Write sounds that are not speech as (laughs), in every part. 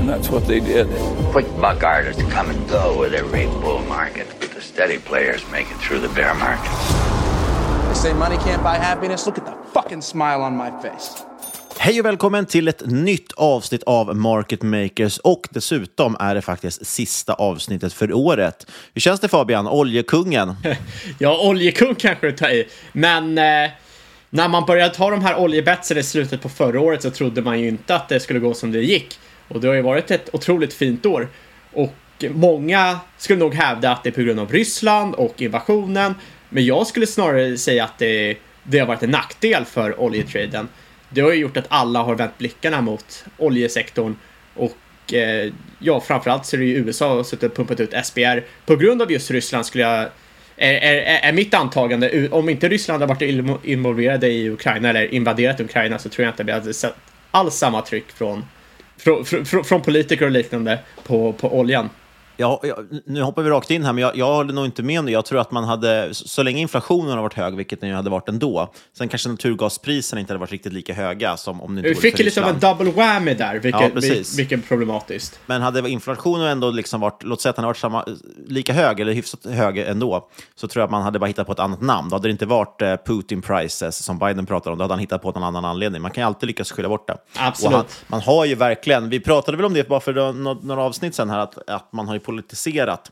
And that's what they did. Quick buck artists come and go with every bull market, but the steady players make it through the bear market. They say money can't buy happiness. Look at the fucking smile on my face. Hej och välkommen till ett nytt avsnitt av Market Makers och dessutom är det faktiskt sista avsnittet för året. Hur känns det Fabian, oljekungen? (laughs) ja, oljekung kanske du tar i, men eh, när man började ta de här oljebetsen i slutet på förra året så trodde man ju inte att det skulle gå som det gick. Och det har ju varit ett otroligt fint år. Och många skulle nog hävda att det är på grund av Ryssland och invasionen. Men jag skulle snarare säga att det, det har varit en nackdel för oljetraden. Det har ju gjort att alla har vänt blickarna mot oljesektorn. Och eh, ja, framförallt så är det ju USA som har suttit och pumpat ut SPR. På grund av just Ryssland skulle jag är, är, är mitt antagande, om inte Ryssland har varit involverade i Ukraina eller invaderat Ukraina så tror jag inte att vi hade sett alls samma tryck från från, från, från politiker och liknande på, på oljan. Ja, ja, nu hoppar vi rakt in här, men jag, jag håller nog inte med om det. Jag tror att man hade, så länge inflationen har varit hög, vilket den ju hade varit ändå, sen kanske naturgaspriserna inte hade varit riktigt lika höga som om det inte Vi fick lite av en double whammy där, vilket, ja, precis. vilket problematiskt. Men hade inflationen ändå liksom varit, låt säga att den hade varit samma, lika hög, eller hyfsat hög ändå, så tror jag att man hade bara hittat på ett annat namn. Då hade det inte varit eh, Putin prices som Biden pratar om, då hade han hittat på en annan anledning. Man kan ju alltid lyckas skylla bort det. Absolut. Han, man har ju verkligen, vi pratade väl om det bara för några, några avsnitt sedan här, att, att man har ju politiserat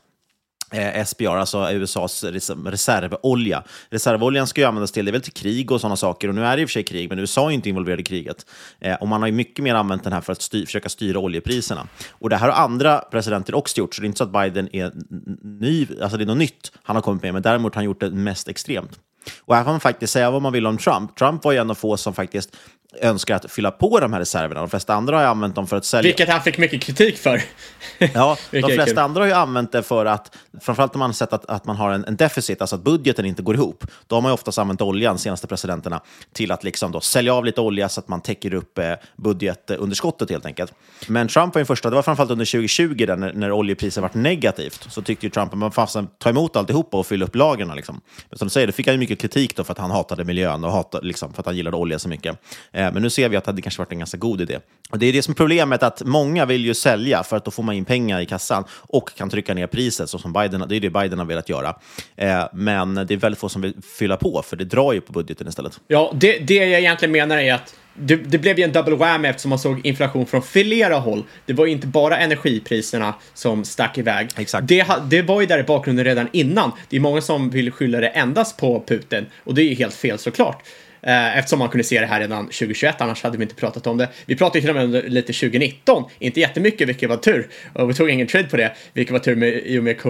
eh, alltså USAs reservolja. Reservoljan ska ju användas till, det är väl till krig och sådana saker. Och nu är det i och för sig krig, men USA är inte involverad i kriget. Eh, och man har ju mycket mer använt den här för att styr, försöka styra oljepriserna. Och det här har andra presidenter också gjort, så det är inte så att Biden är ny, alltså det är något nytt han har kommit med, men däremot har han gjort det mest extremt. Och här får man faktiskt säga vad man vill om Trump. Trump var ju en av få som faktiskt önskar att fylla på de här reserverna. De flesta andra har ju använt dem för att sälja. Vilket han fick mycket kritik för. (laughs) ja, (laughs) de flesta andra har ju använt det för att, framförallt om man har sett att, att man har en, en deficit, alltså att budgeten inte går ihop. Då har man ju oftast använt oljan, senaste presidenterna, till att liksom då sälja av lite olja så att man täcker upp eh, budgetunderskottet helt enkelt. Men Trump var ju första, det var framförallt under 2020 där, när, när oljepriset var negativt, så tyckte ju Trump att man fanns ta emot alltihopa och fylla upp lagren. Liksom. Men som du säger, det fick han ju mycket kritik då för att han hatade miljön och hatade, liksom, för att han gillade olja så mycket. Eh, men nu ser vi att det hade kanske varit en ganska god idé. Och det är det som är problemet, att många vill ju sälja för att då får man in pengar i kassan och kan trycka ner priset, så som Biden, det är det Biden har velat göra. Eh, men det är väldigt få som vill fylla på, för det drar ju på budgeten istället. Ja, det, det jag egentligen menar är att det, det, blev ju en double whammy eftersom man såg inflation från flera håll. Det var ju inte bara energipriserna som stack iväg. Exakt. Det, det var ju där i bakgrunden redan innan. Det är många som vill skylla det endast på Putin och det är ju helt fel såklart. Eh, eftersom man kunde se det här redan 2021, annars hade vi inte pratat om det. Vi pratade till och med om det lite 2019, inte jättemycket, vilket var tur. Och vi tog ingen trade på det, vilket var tur med, i och med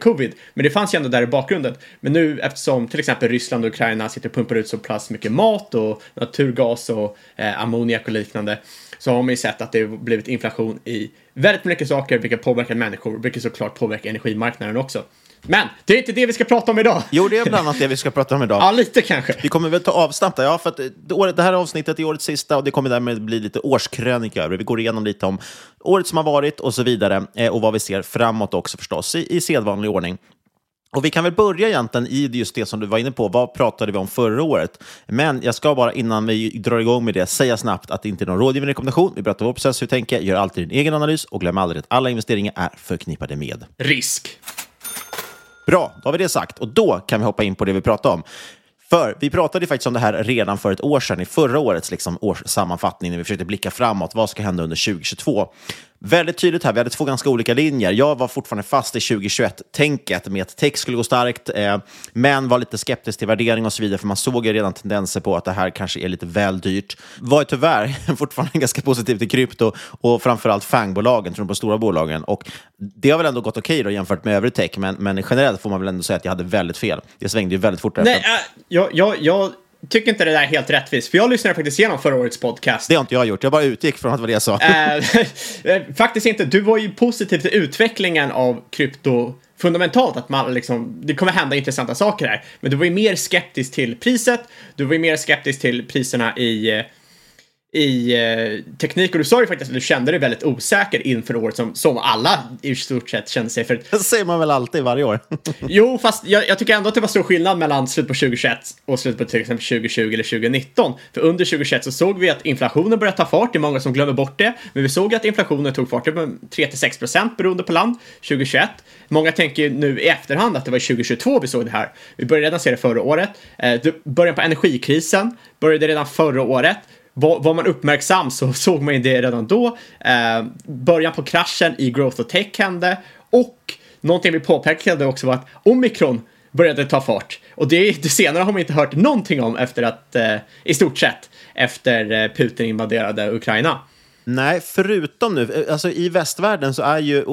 covid. Men det fanns ju ändå där i bakgrunden. Men nu eftersom till exempel Ryssland och Ukraina sitter och pumpar ut så pass mycket mat och naturgas och eh, ammoniak och liknande så har man ju sett att det har blivit inflation i väldigt mycket saker, vilket påverkar människor, vilket såklart påverkar energimarknaden också. Men det är inte det vi ska prata om idag. Jo, det är bland annat det vi ska prata om idag. (laughs) ja, lite kanske. Vi kommer väl ta avstamp där, ja, för att det här avsnittet är årets sista och det kommer därmed bli lite årskrönika över. Vi går igenom lite om året som har varit och så vidare eh, och vad vi ser framåt också förstås i, i sedvanlig ordning. Och Vi kan väl börja egentligen i just det som du var inne på. Vad pratade vi om förra året? Men jag ska bara innan vi drar igång med det säga snabbt att det inte är någon rådgivande rekommendation. Vi berättar vår process, hur vi tänker, gör alltid din egen analys och glöm aldrig att alla investeringar är förknippade med risk. Bra, då har vi det sagt. Och då kan vi hoppa in på det vi pratade om. För vi pratade faktiskt om det här redan för ett år sedan i förra årets liksom, årssammanfattning när vi försökte blicka framåt. Vad ska hända under 2022? Väldigt tydligt här, vi hade två ganska olika linjer. Jag var fortfarande fast i 2021-tänket med att tech skulle gå starkt, eh, men var lite skeptisk till värdering och så vidare, för man såg ju redan tendenser på att det här kanske är lite väl dyrt. Var tyvärr (laughs) fortfarande ganska positiv till krypto och framförallt FANG-bolagen, tror på stora bolagen. Och det har väl ändå gått okej okay jämfört med övrig tech, men, men generellt får man väl ändå säga att jag hade väldigt fel. Det svängde ju väldigt fort. Nej, äh, jag, jag, jag tycker inte det där är helt rättvist, för jag lyssnade faktiskt igenom förra årets podcast. Det har inte jag gjort, jag bara utgick från att det var det jag sa. Eh, (laughs) faktiskt inte, du var ju positiv till utvecklingen av krypto fundamentalt att man liksom, det kommer hända intressanta saker här. Men du var ju mer skeptisk till priset, du var ju mer skeptisk till priserna i i eh, teknik och du sa ju faktiskt att du kände dig väldigt osäker inför året som, som alla i stort sett kände sig för. Det säger man väl alltid varje år? (laughs) jo, fast jag, jag, tycker ändå att det var stor skillnad mellan slut på 2021 och slut på till exempel 2020 eller 2019. För under 2021 så såg vi att inflationen började ta fart, det är många som glömmer bort det, men vi såg att inflationen tog fart, det var 3 6 procent beroende på land 2021. Många tänker nu i efterhand att det var 2022 vi såg det här. Vi började redan se det förra året. Eh, början på energikrisen började redan förra året var, var, man uppmärksam så (laughs) såg man ju det redan då. Eh, början på kraschen i Growth och Tech hände och någonting vi påpekade också var att omikron började ta fart. Och det, det senare har man inte hört någonting om efter att, eh, i stort sett, efter eh, Putin invaderade Ukraina. Nej, förutom nu, eh, alltså i västvärlden så är ju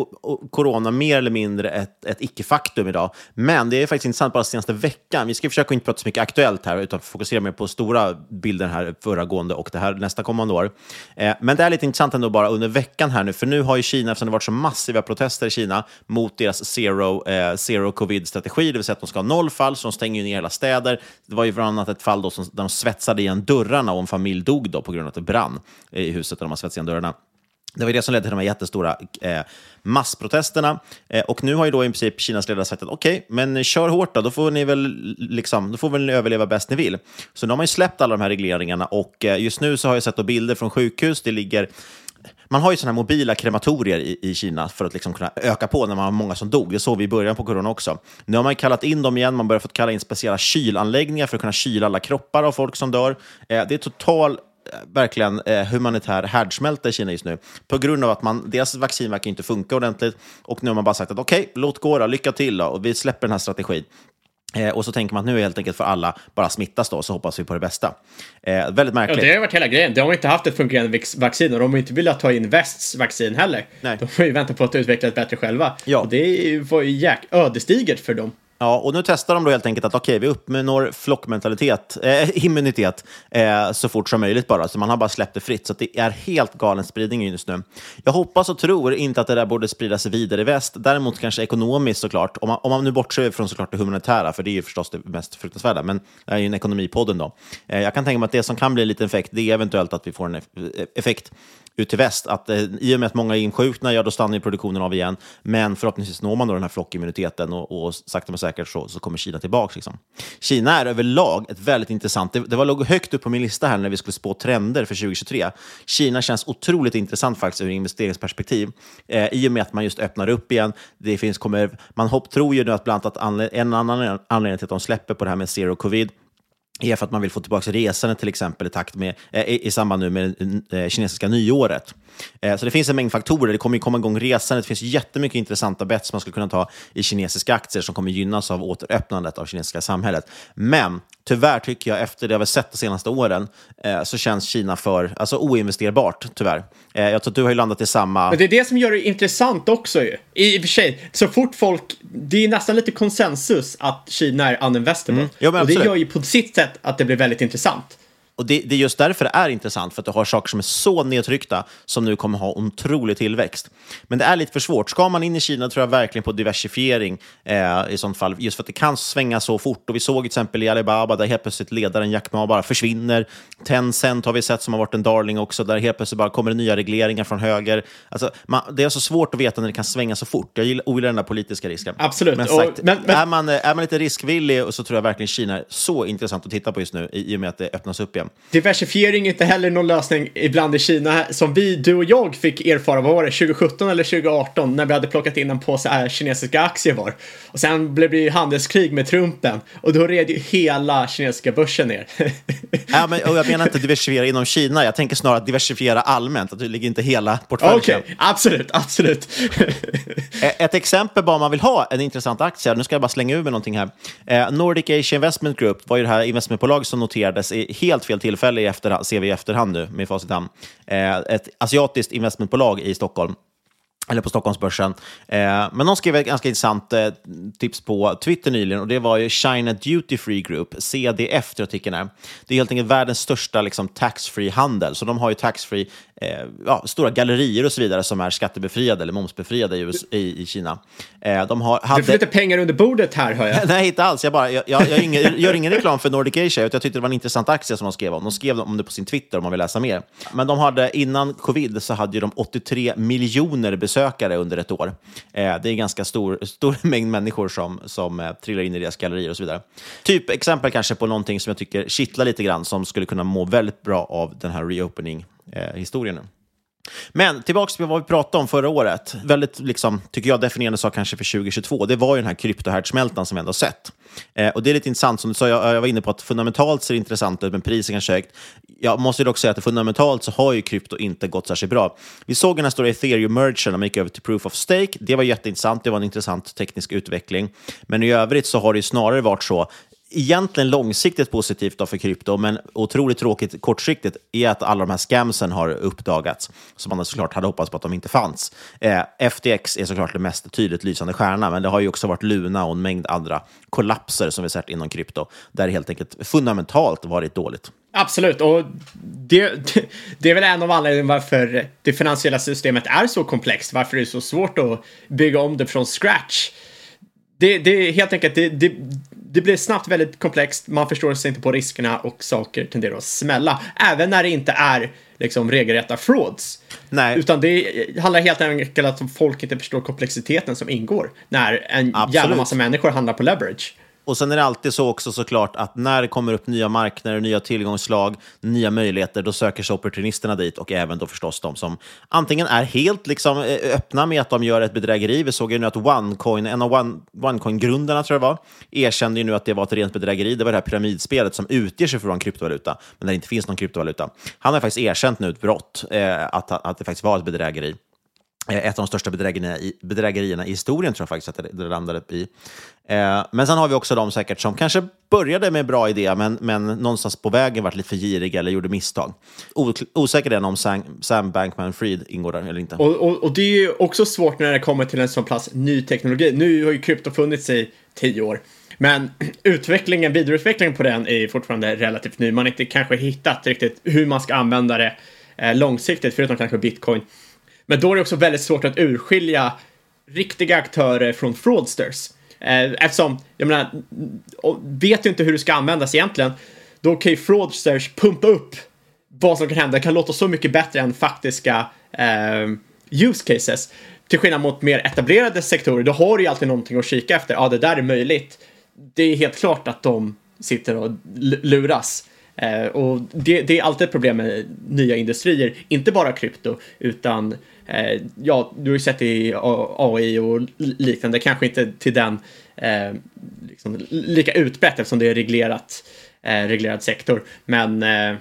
corona mer eller mindre ett, ett icke-faktum idag. Men det är faktiskt intressant bara senaste veckan. Vi ska försöka inte prata så mycket aktuellt här, utan fokusera mer på stora bilden här föregående och det här nästa kommande år. Eh, men det är lite intressant ändå bara under veckan här nu, för nu har ju Kina, eftersom det varit så massiva protester i Kina mot deras zero, eh, zero covid-strategi, det vill säga att de ska ha noll fall, så de stänger ju ner hela städer. Det var ju bland annat ett fall då som, där de svetsade igen dörrarna och en familj dog då på grund av att det brann i huset där de har svetsat dörrarna. Det var det som ledde till de här jättestora eh, massprotesterna. Eh, och nu har ju då i princip Kinas ledare sagt att okej, okay, men kör hårt då, då får ni väl liksom, då får väl ni överleva bäst ni vill. Så nu har man ju släppt alla de här regleringarna och eh, just nu så har jag sett bilder från sjukhus. Det ligger man har ju sådana här mobila krematorier i, i Kina för att liksom kunna öka på när man har många som dog. Det såg vi i början på corona också. Nu har man kallat in dem igen. Man börjar få kalla in speciella kylanläggningar för att kunna kyla alla kroppar av folk som dör. Eh, det är total verkligen eh, humanitär härdsmälta i Kina just nu. På grund av att man, deras vaccin verkar inte funka ordentligt. Och nu har man bara sagt att okej, okay, låt gå då, lycka till då, och vi släpper den här strategin. Eh, och så tänker man att nu helt enkelt för alla bara smittas då, så hoppas vi på det bästa. Eh, väldigt märkligt. Ja, det har varit hela grejen. De har inte haft ett fungerande vaccin och de har inte velat ta in västs vaccin heller. Nej. De har ju väntat på att utveckla ett bättre själva. Ja. Och det var ju jäk ödesdigert för dem. Ja, och nu testar de då helt enkelt att okej, okay, vi uppnår flockmentalitet, eh, (laughs) immunitet eh, så fort som möjligt bara. Så man har bara släppt det fritt. Så det är helt galen spridning just nu. Jag hoppas och tror inte att det där borde spridas vidare i väst. Däremot kanske ekonomiskt såklart. Om man, om man nu bortser från såklart det humanitära, för det är ju förstås det mest fruktansvärda. Men det är ju en ekonomipodden då. Eh, jag kan tänka mig att det som kan bli en liten effekt, det är eventuellt att vi får en effekt ut till väst. Att eh, I och med att många är insjukna, ja då stannar ju produktionen av igen. Men förhoppningsvis når man då den här flockimmuniteten och, och sakta men säkert så, så kommer Kina tillbaka. Liksom. Kina är överlag ett väldigt intressant, det, det var låg högt upp på min lista här när vi skulle spå trender för 2023. Kina känns otroligt intressant faktiskt ur investeringsperspektiv. Eh, I och med att man just öppnar upp igen. Det finns, kommer, man hopp, tror ju nu att bland annat en annan anledning till att de släpper på det här med zero covid är för att man vill få tillbaka resandet till exempel i, takt med, eh, i, samband nu med eh, kinesiska nyåret. Eh, så det finns en mängd faktorer. Det kommer komma igång resandet. Det finns jättemycket intressanta bets man skulle kunna ta i kinesiska aktier som kommer gynnas av återöppnandet av kinesiska samhället. Men tyvärr tycker jag, efter det vi har sett de senaste åren, så känns Kina för alltså, oinvesterbart, tyvärr. Jag tror att du har ju landat i samma... Men det är det som gör det intressant också ju. I och för sig, så fort folk... Det är nästan lite konsensus att Kina är uninvestable. Mm. Ja, och det gör ju på sitt sätt att det blir väldigt intressant. Och det, det, är just därför det är intressant, för att du har saker som är så nedtryckta som nu kommer ha otrolig tillväxt. Men det är lite för svårt. Ska man in i Kina tror jag verkligen på diversifiering eh, i sånt fall, just för att det kan svänga så fort. Och vi såg till exempel i Alibaba, där helt plötsligt ledaren Jack Ma bara försvinner. Tencent har vi sett som har varit en darling också, där helt plötsligt bara kommer det nya regleringar från höger. Alltså, man, det är så svårt att veta när det kan svänga så fort. Jag gillar, ogillar den där politiska risken. Absolut. Men, sagt, och, men, men... Är, man, är man lite riskvillig så tror jag verkligen Kina är så intressant att titta på just nu, i och med att det öppnas upp igen problem. Diversifiering är inte heller någon lösning ibland i Kina som vi, du och jag fick erfara, vad var det, 2017 eller 2018 när vi hade plockat in en påse äh, kinesiska aktier var. Och sen blev det ju handelskrig med Trumpen och då red ju hela kinesiska börsen ner. ja, men, och jag menar inte diversifiera inom Kina, jag tänker snarare diversifiera allmänt, att det ligger inte hela portföljen. Okej, okay, absolut, absolut. Ett exempel bara om man vill ha en intressant aktie, nu ska jag bara slänga ur med någonting här. Eh, Nordic Asia Investment Group var ju det här investmentbolaget som noterades i helt fel fel tillfälle i efterhand, ser vi i efterhand nu med facit hand. Eh, ett asiatiskt investmentbolag i Stockholm eller på Stockholmsbörsen. Eh, men de skrev ett ganska intressant eh, tips på Twitter nyligen och det var ju China Duty Free Group, CDF tror jag artikeln är. Det är helt enkelt världens största liksom, tax-free-handel, så de har ju tax-free ja, stora gallerier och så vidare som är skattebefriade eller momsbefriade i, i, i Kina. Eh, de har, hade... Du får lite pengar under bordet här, hör jag. (laughs) Nej, inte alls. Jag, bara, jag, jag, jag, ingen, gör ingen reklam för Nordic Asia, utan jag tyckte det var en intressant aktie som de skrev om. De skrev om det på sin Twitter om man vill läsa mer. Men de hade, innan covid så hade de 83 miljoner besökare under ett år. Eh, det är en ganska stor, stor (laughs) mängd människor som, som eh, trillar in i deras gallerier och så vidare. Typ exempel kanske på någonting som jag tycker kittlar lite grann, som skulle kunna må väldigt bra av den här reopening eh, historien. Men tillbaka till vad vi pratade om förra året. Väldigt, liksom, tycker jag, definierande sak kanske för 2022. Det var ju den här kryptohärdsmältan som vi ändå har sett. Eh, och det är lite intressant, som du sa, jag, jag var inne på att fundamentalt ser det intressant ut, men priset kanske högt. Jag måste dock säga att fundamentalt så har ju krypto inte gått särskilt bra. Vi såg den här stora ethereum-mergen, man gick över till proof of stake. Det var jätteintressant, det var en intressant teknisk utveckling. Men i övrigt så har det snarare varit så, egentligen långsiktigt positivt då för krypto, men otroligt tråkigt kortsiktigt är att alla de här scamsen har uppdagats, som man såklart hade hoppats på att de inte fanns. Eh, FTX är såklart det mest tydligt lysande stjärna, men det har ju också varit Luna och en mängd andra kollapser som vi sett inom krypto, där det helt enkelt fundamentalt varit dåligt. Absolut, och det, det är väl en av anledningarna varför det finansiella systemet är så komplext, varför det är så svårt att bygga om det från scratch. Det, det är helt enkelt, det, det, det blir snabbt väldigt komplext, man förstår sig inte på riskerna och saker tenderar att smälla. Även när det inte är liksom regelrätta frauds. Nej. Utan det handlar helt enkelt om att folk inte förstår komplexiteten som ingår när en Absolut. jävla massa människor handlar på leverage. Och sen är det alltid så också såklart att när det kommer upp nya marknader, nya tillgångsslag, nya möjligheter, då söker sig opportunisterna dit och även då förstås de som antingen är helt liksom eh, öppna med att de gör ett bedrägeri. Vi såg ju nu att OneCoin, en av OneCoin-grundarna tror jag var, erkände ju nu att det var ett rent bedrägeri. Det var det här pyramidspelet som utger sig för att vara en kryptovaluta, men där det inte finns någon kryptovaluta. Han har faktiskt erkänt nu ett brott, eh, att, att det faktiskt var ett bedrägeri. Eh, ett av de största bedrägerierna i, bedrägerierna i historien, tror jag faktiskt att det, landade i. Eh, men sen har vi också de säkert som kanske började med bra idé, men, men någonstans på vägen varit lite för giriga eller gjorde misstag. O, osäker är om Sam, Sam Bankman-Fried ingår där eller inte. Och, och, och, det är ju också svårt när det kommer till en sån plats ny teknologi. Nu har ju krypto funnits i tio år. Men (clears throat) utvecklingen, vidareutvecklingen på den är fortfarande relativt ny. Man har inte kanske hittat riktigt hur man ska använda det eh, långsiktigt, förutom kanske bitcoin. Men då är det också väldigt svårt att urskilja riktiga aktörer från fraudsters. Eh, eftersom, jag menar, vet du inte hur det ska användas egentligen, då kan ju fraudsters pumpa upp vad som kan hända kan låta så mycket bättre än faktiska eh, use cases. Till skillnad mot mer etablerade sektorer, då har du ju alltid någonting att kika efter. Ja, det där är möjligt. Det är helt klart att de sitter och luras. Eh, och det, det, är alltid ett problem med nya industrier, inte bara krypto, utan eh, ja, du har ju sett det i AI och liknande, kanske inte till den eh, liksom, lika utbrett eftersom det är reglerat, eh, reglerad sektor. Men eh,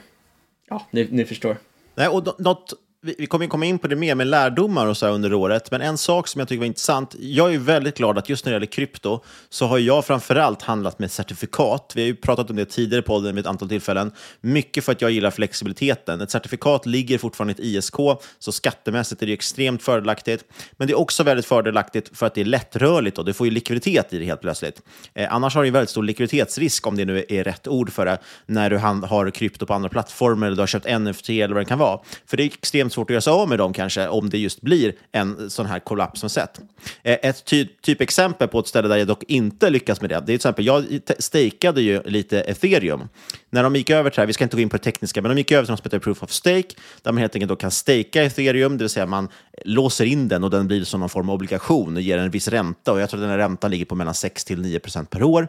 ja, ni, ni förstår. Nej, och något vi kommer komma in på det mer med lärdomar och så under året, men en sak som jag tycker var intressant. Jag är väldigt glad att just när det gäller krypto så har jag framförallt handlat med certifikat. Vi har ju pratat om det tidigare på podden vid ett antal tillfällen. Mycket för att jag gillar flexibiliteten. Ett certifikat ligger fortfarande i ett ISK, så skattemässigt är det extremt fördelaktigt. Men det är också väldigt fördelaktigt för att det är lättrörligt och du får ju likviditet i det helt plötsligt. Eh, annars har du väldigt stor likviditetsrisk, om det nu är rätt ord för det, när du har krypto på andra plattformar eller du har köpt NFT eller vad det kan vara. För det är extremt extremt svårt att göra sig av med dem kanske, om det just blir en sån här kollaps som sett. Eh, ett ty typexempel på ett ställe där jag dock inte lyckas med det, det är till exempel, jag stakeade ju lite ethereum. När de gick över till det här, vi ska inte gå in på det tekniska, men de gick över till något som heter proof of stake, där man helt enkelt då kan stakea ethereum, det vill säga man låser in den och den blir som någon form av obligation och ger en viss ränta. Och jag tror att den här räntan ligger på mellan 6 till 9 procent per år.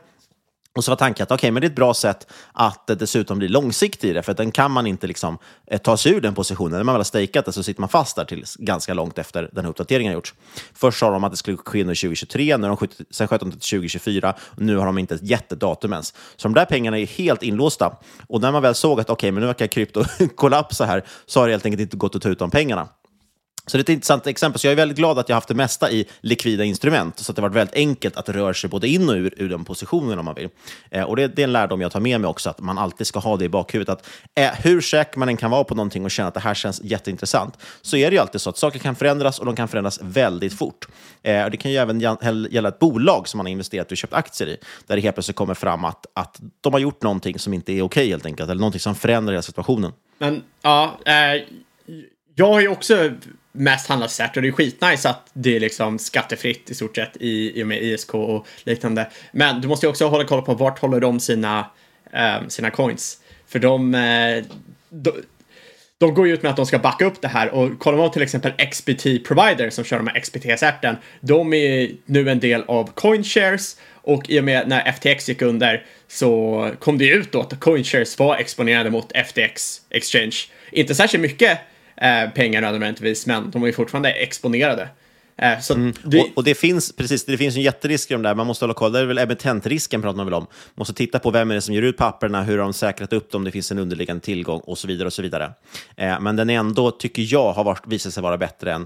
Och så var tanken att okay, men det är ett bra sätt att eh, dessutom bli långsiktig i det, för den kan man inte liksom, eh, ta sig ur den positionen. När man väl har stejkat det så sitter man fast där till ganska långt efter den här uppdateringen har gjorts. Först sa de att det skulle ske under 2023, när de skjut, sen sköt de till 2024 och nu har de inte gett ett datum ens. Så de där pengarna är helt inlåsta. Och när man väl såg att okay, men nu verkar krypto (laughs) kollapsa här, så har det helt enkelt inte gått att ta ut de pengarna. Så det är ett intressant exempel. Så jag är väldigt glad att jag haft det mesta i likvida instrument, så att det har varit väldigt enkelt att röra sig både in och ur, ur den positionen om man vill. Eh, och det, det, är en lärdom jag tar med mig också, att man alltid ska ha det i bakhuvudet. Att eh, hur säker man än kan vara på någonting och känna att det här känns jätteintressant, så är det ju alltid så att saker kan förändras och de kan förändras väldigt fort. Eh, och det kan ju även gälla ett bolag som man har investerat och köpt aktier i, där det helt plötsligt kommer fram att, att de har gjort någonting som inte är okej okay, helt enkelt, eller någonting som förändrar hela situationen. Men ja, eh, jag har ju också mest handlat cert och det är skitnice att det är liksom skattefritt i stort sett i, i och med ISK och liknande. Men du måste ju också hålla koll på vart håller de sina, eh, sina coins. För de, eh, de, de går ju ut med att de ska backa upp det här och kollar man till exempel XBT Provider som kör de här XBT-certen. De är nu en del av CoinShares och i och med när FTX gick under så kom det ju ut då att CoinShares var exponerade mot FTX Exchange. Inte särskilt mycket eh, pengar nödvändigtvis, men de är fortfarande exponerade. Eh, mm. det... Och, och, det finns precis, det finns en jätterisk i de där. Man måste hålla koll. Det är väl emittentrisken pratar man väl om. Man måste titta på vem är det som ger ut papperna, hur har de säkrat upp dem, det finns en underliggande tillgång och så vidare. och så vidare. Eh, men den är ändå, tycker jag, har varit, visat sig vara bättre än...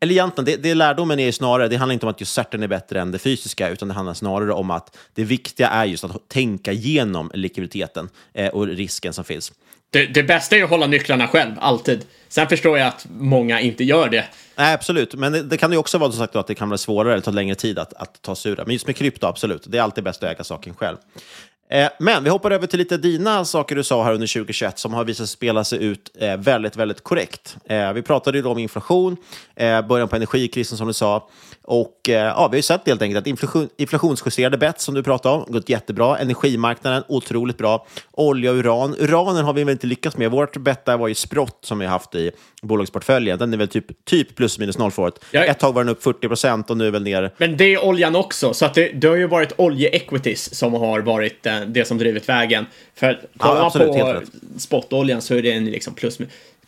Eller egentligen, det, det lärdomen är ju snarare, det handlar inte om att just certen är bättre än det fysiska, utan det handlar snarare om att det viktiga är just att tänka igenom likviditeten eh, och risken som finns. Det, det bästa är att hålla nycklarna själv, alltid. Sen förstår jag att många inte gör det. Nej, absolut. Men det, det kan ju också vara så sagt att det kan bli svårare eller ta längre tid att, att ta sig ur det. Men just med krypto, absolut. Det är alltid bäst att äga saken själv. Eh, men vi hoppar över till lite dina saker du sa här under 2021 som har visat sig spela sig ut eh, väldigt, väldigt korrekt. Eh, vi pratade ju då om inflation, eh, början på energikrisen som du sa. Och ja, vi har ju sett helt enkelt att inflation, inflationsjusterade bett som du pratade om, gått jättebra. Energimarknaden, otroligt bra. Olja och uran. Uranen har vi väl inte lyckats med. Vårt bett där var ju sprott som vi haft i bolagsportföljen. Den är väl typ, typ plus minus noll för året. Ja. Ett tag var den upp 40 procent och nu är väl ner... Men det är oljan också, så att det, det har ju varit olje-equities som har varit det som drivit vägen. För kollar man ja, på spotoljan så är det en liksom plus,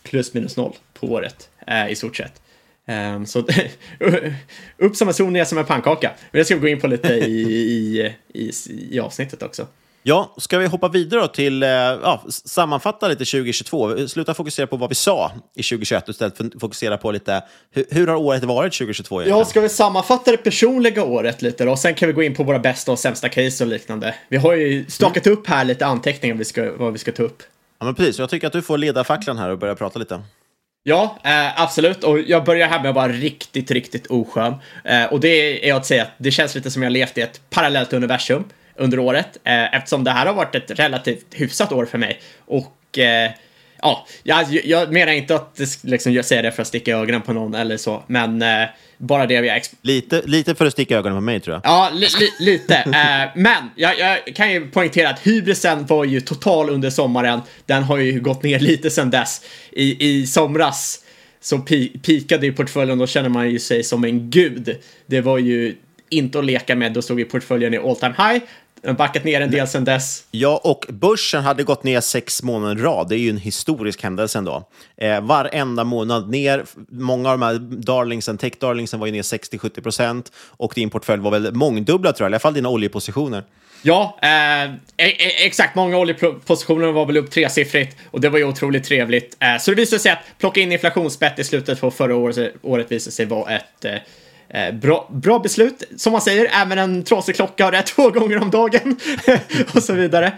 plus minus noll på året eh, i stort sett. Um, så (laughs) upp som en sol, ner som en pannkaka. Men det ska vi gå in på lite i, i, i, i avsnittet också. Ja, ska vi hoppa vidare till eh, ja, sammanfatta lite 2022? Sluta fokusera på vad vi sa i 2021 istället för att fokusera på lite hur, hur har året varit 2022? Egentligen? Ja, ska vi sammanfatta det personliga året lite då? Sen kan vi gå in på våra bästa och sämsta case och liknande. Vi har ju stakat upp här lite anteckningar vi ska, vad vi ska ta upp. Ja, men precis. Jag tycker att du får leda facklan här och börja prata lite. Ja, eh, absolut. Och jag börjar här med att vara riktigt, riktigt oskön. Eh, och det är att säga att det känns lite som jag levt i ett parallellt universum under året eh, eftersom det här har varit ett relativt hyfsat år för mig. Och eh, ja, jag, jag menar inte att liksom, jag säger det för att sticka i ögonen på någon eller så, men eh, bara det vi har lite, lite för att sticka i ögonen på mig tror jag. Ja, li, li, lite. eh, men jag, jag, kan ju poängtera att hybrisen var ju total under sommaren. Den har ju gått ner lite sedan dess. I, i somras så pi, pikade ju portföljen, då känner man ju sig som en gud. Det var ju inte att leka med, då stod ju portföljen i all time high. Den har backat ner en del sedan dess. Ja, och börsen hade gått ner sex månader i rad. Det är ju en historisk händelse ändå. Eh, varenda månad ner. Många av de här darlingsen, tech-darlingsen var ju ner 60-70 procent. Och din portfölj var väl mångdubbla tror jag, i alla fall dina oljepositioner. Ja, eh, e- e- exakt. Många oljepositioner var väl upp tresiffrigt och det var ju otroligt trevligt. Eh, så det visade sig att plocka in inflationsbett i slutet på förra året, året visade sig vara ett Eh, Eh, bra, bra beslut, som man säger, även en trasig klocka har rätt två gånger om dagen (laughs) och så vidare.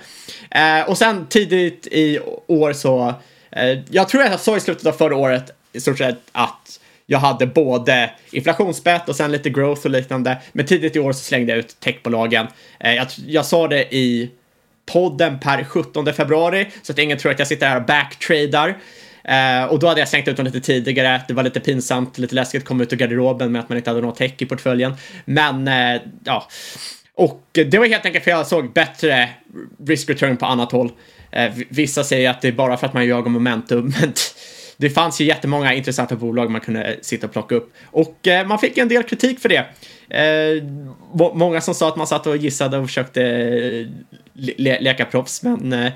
Eh, och sen tidigt i år så, eh, jag tror jag sa i slutet av förra året i stort sett att jag hade både inflationsbett och sen lite growth och liknande. Men tidigt i år så slängde jag ut techbolagen. Eh, jag, jag sa det i podden per 17 februari så att ingen tror att jag sitter här och backtradar. Eh, och då hade jag slängt ut dem lite tidigare. Det var lite pinsamt, lite läskigt att komma ut ur garderoben med att man inte hade något häck i portföljen. Men eh, ja, och det var helt enkelt för jag såg bättre risk return på annat håll. Eh, vissa säger att det är bara för att man jagar momentum, (laughs) men det fanns ju jättemånga intressanta bolag man kunde sitta och plocka upp. Och eh, man fick en del kritik för det. Eh, många som sa att man satt och gissade och försökte eh, le leka proffs, men eh,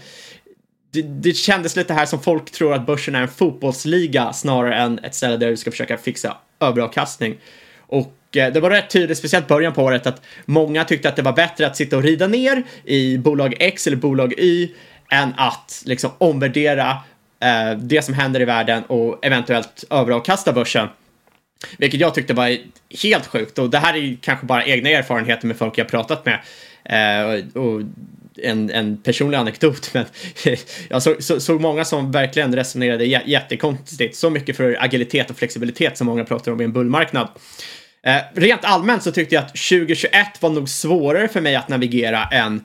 det, det kändes lite här som folk tror att börsen är en fotbollsliga snarare än ett ställe där du ska försöka fixa överavkastning. Och eh, det var rätt tydligt, speciellt början på året, att många tyckte att det var bättre att sitta och rida ner i bolag X eller bolag Y än att liksom omvärdera eh, det som händer i världen och eventuellt överavkasta börsen. Vilket jag tyckte var helt sjukt och det här är ju kanske bara egna erfarenheter med folk jag pratat med. Eh, och en, en personlig anekdot, men (laughs) jag såg, så, såg många som verkligen resonerade jättekonstigt. Så mycket för agilitet och flexibilitet som många pratar om i en bullmarknad. Eh, rent allmänt så tyckte jag att 2021 var nog svårare för mig att navigera än,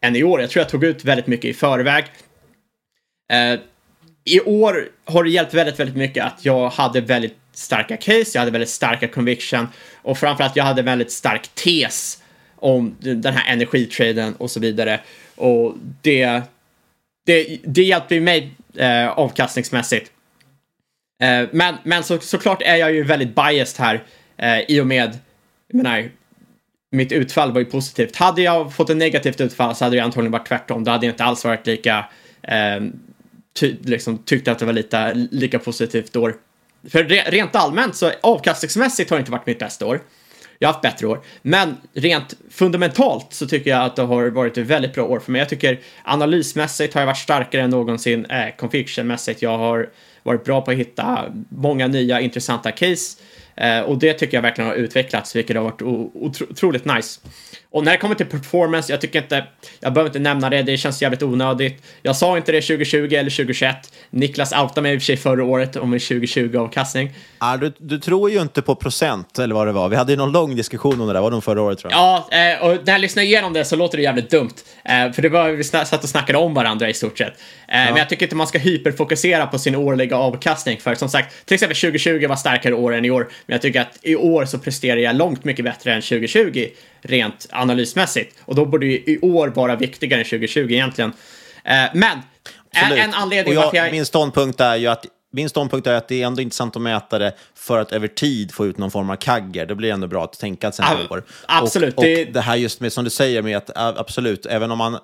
än i år. Jag tror jag tog ut väldigt mycket i förväg. Eh, I år har det hjälpt väldigt, väldigt mycket att jag hade väldigt starka case, jag hade väldigt starka conviction och framförallt jag hade väldigt stark tes om den här energitraden och så vidare. Och det, det, det hjälpte mig eh, avkastningsmässigt. Eh, men men så, såklart är jag ju väldigt biased här eh, i och med, jag menar, mitt utfall var ju positivt. Hade jag fått ett negativt utfall så hade det antagligen varit tvärtom. Då hade jag inte alls varit lika, eh, ty, liksom, tyckte att det var lite, lika positivt år. För re, rent allmänt så avkastningsmässigt har det inte varit mitt bästa år. Jag har haft bättre år. Men rent fundamentalt så tycker jag att det har varit ett väldigt bra år för mig. Jag tycker analysmässigt har jag varit starkare än någonsin. Eh, convictionmässigt, jag har varit bra på att hitta många nya intressanta case. Eh, och det tycker jag verkligen har utvecklats, vilket har varit otroligt nice. Och när det kommer till performance, jag tycker inte, jag behöver inte nämna det, det känns jävligt onödigt. Jag sa inte det 2020 eller 2021. Niklas outade mig i och för sig förra året om en 2020-avkastning. Ah, du, du tror ju inte på procent, eller vad det var. Vi hade ju någon lång diskussion om det där, var det förra året tror jag? Ja, eh, och när jag lyssnar igenom det så låter det jävligt dumt. Eh, för det var, vi satt och snackade om varandra i stort sett. Eh, ja. Men jag tycker inte man ska hyperfokusera på sin årliga avkastning. För som sagt, till exempel 2020 var starkare år än i år. Men jag tycker att i år så presterar jag långt mycket bättre än 2020 rent analysmässigt. Och då borde ju i år vara viktigare än 2020 egentligen. Eh, men en, en anledning jag, varför jag... Min ståndpunkt är ju att min ståndpunkt är att det är ändå intressant att mäta det för att över tid få ut någon form av kagger. Det blir ändå bra att tänka sen ah, år. Absolut. Och, och det... det här just med som du säger med att absolut, även om man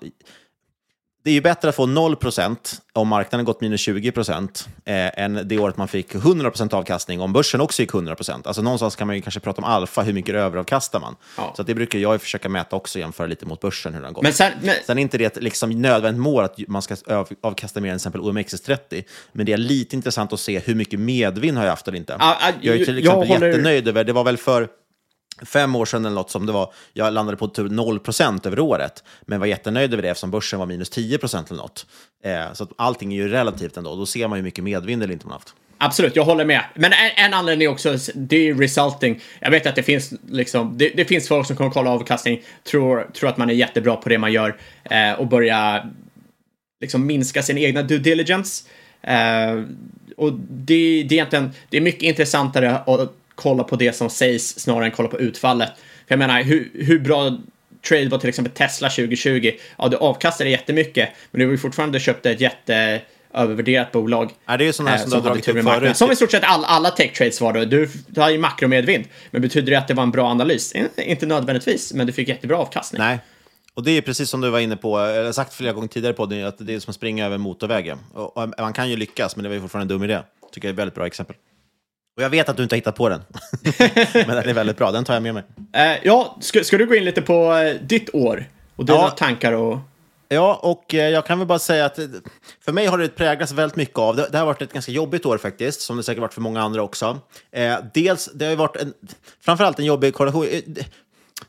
det är ju bättre att få 0% om marknaden gått minus 20 procent eh, än det året man fick 100% avkastning om börsen också gick 100% Alltså någonstans kan man ju kanske prata om alfa, hur mycket överavkastar man? Ja. Så det brukar jag försöka mäta också, jämföra lite mot börsen hur den går. Men sen, men... sen är inte det ett liksom nödvändigt mål att man ska avkasta mer än till exempel OMXS30, men det är lite intressant att se hur mycket medvind har jag haft eller inte. Ah, ah, jag är till exempel håller... jättenöjd över, det var väl för fem år sedan eller något som det var, jag landade på typ 0% över året, men var jättenöjd över det eftersom börsen var minus 10% eller något. Eh, så att allting är ju relativt ändå, då ser man ju mycket medvind eller inte man haft. Absolut, jag håller med. Men en, en anledning också, det är resulting. Jag vet att det finns, liksom, det, det finns folk som kommer kolla avkastning, tror, tror att man är jättebra på det man gör eh, och börja liksom minska sin egna due diligence. Eh, och det, det, är egentligen, det är mycket intressantare att kolla på det som sägs snarare än kolla på utfallet. För jag menar, hur, hur bra trade var till exempel Tesla 2020? Ja, det avkastade jättemycket, men det var ju fortfarande köpte ett jätte övervärderat bolag. Ja, det är ju sådana här eh, som du har dragit upp förut. Som i stort sett all, alla tech trades var då. Du, du har ju makromedvind. Men betyder det att det var en bra analys? Inte nödvändigtvis, men du fick jättebra avkastning. Nej. Och det är precis som du var inne på, har sagt flera gånger tidigare på det, att det är som att springa över en motorväg. Och och man kan ju lyckas, men det var ju fortfarande en dum idé. Tycker jag är ett väldigt bra exempel. Och jag vet att du inte har hittat på den. (laughs) men den är väldigt bra, den tar jag med mig. Eh, ja, ska, ska du gå in lite på eh, ditt år? Och dina Ja. tankar och... Ja, och eh, jag kan väl bara säga att eh, för mig har det präglats väldigt mycket av, det, det har varit ett ganska jobbigt år faktiskt, som det säkert varit för många andra också. Eh, dels, det har ju varit en, framförallt en jobbig korrelation.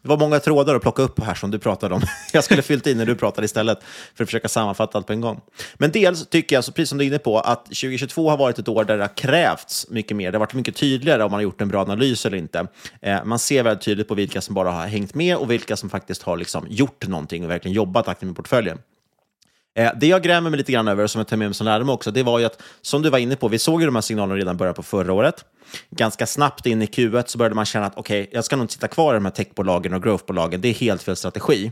Det- var många trådar att plocka upp här som du pratade om. (laughs) Jag skulle fyllt in när du pratade istället för att försöka sammanfatta allt på en gång. Men dels tycker jag, så precis som du är inne på, att 2022 har varit ett år där det har krävts mycket mer. Det har varit mycket tydligare om man har gjort en bra analys eller inte. Eh, man ser väldigt tydligt på vilka som bara har hängt med och vilka som faktiskt har liksom gjort någonting och verkligen jobbat aktivt med portföljen. Eh, det jag grämer mig lite grann över, som jag tar med mig som lärdom också, det var ju att, som du var inne på, vi såg ju de här signalerna redan början på förra året. Ganska snabbt in i Q1 så började man känna att okej, jag ska nog inte sitta kvar i de här techbolagen och growthbolagen, det är helt fel strategi.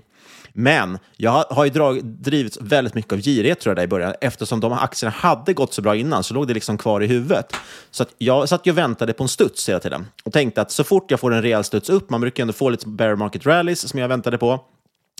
Men jag har- ju drag, drivits väldigt mycket av girighet tror jag där i början. Eftersom de aktierna hade gått så bra innan så låg det liksom kvar i huvudet. Så att jag satt ju och väntade på en studs hela tiden. Och tänkte att så fort jag får en rejäl studs upp, man brukar ju ändå få lite bear market rallies som jag väntade på.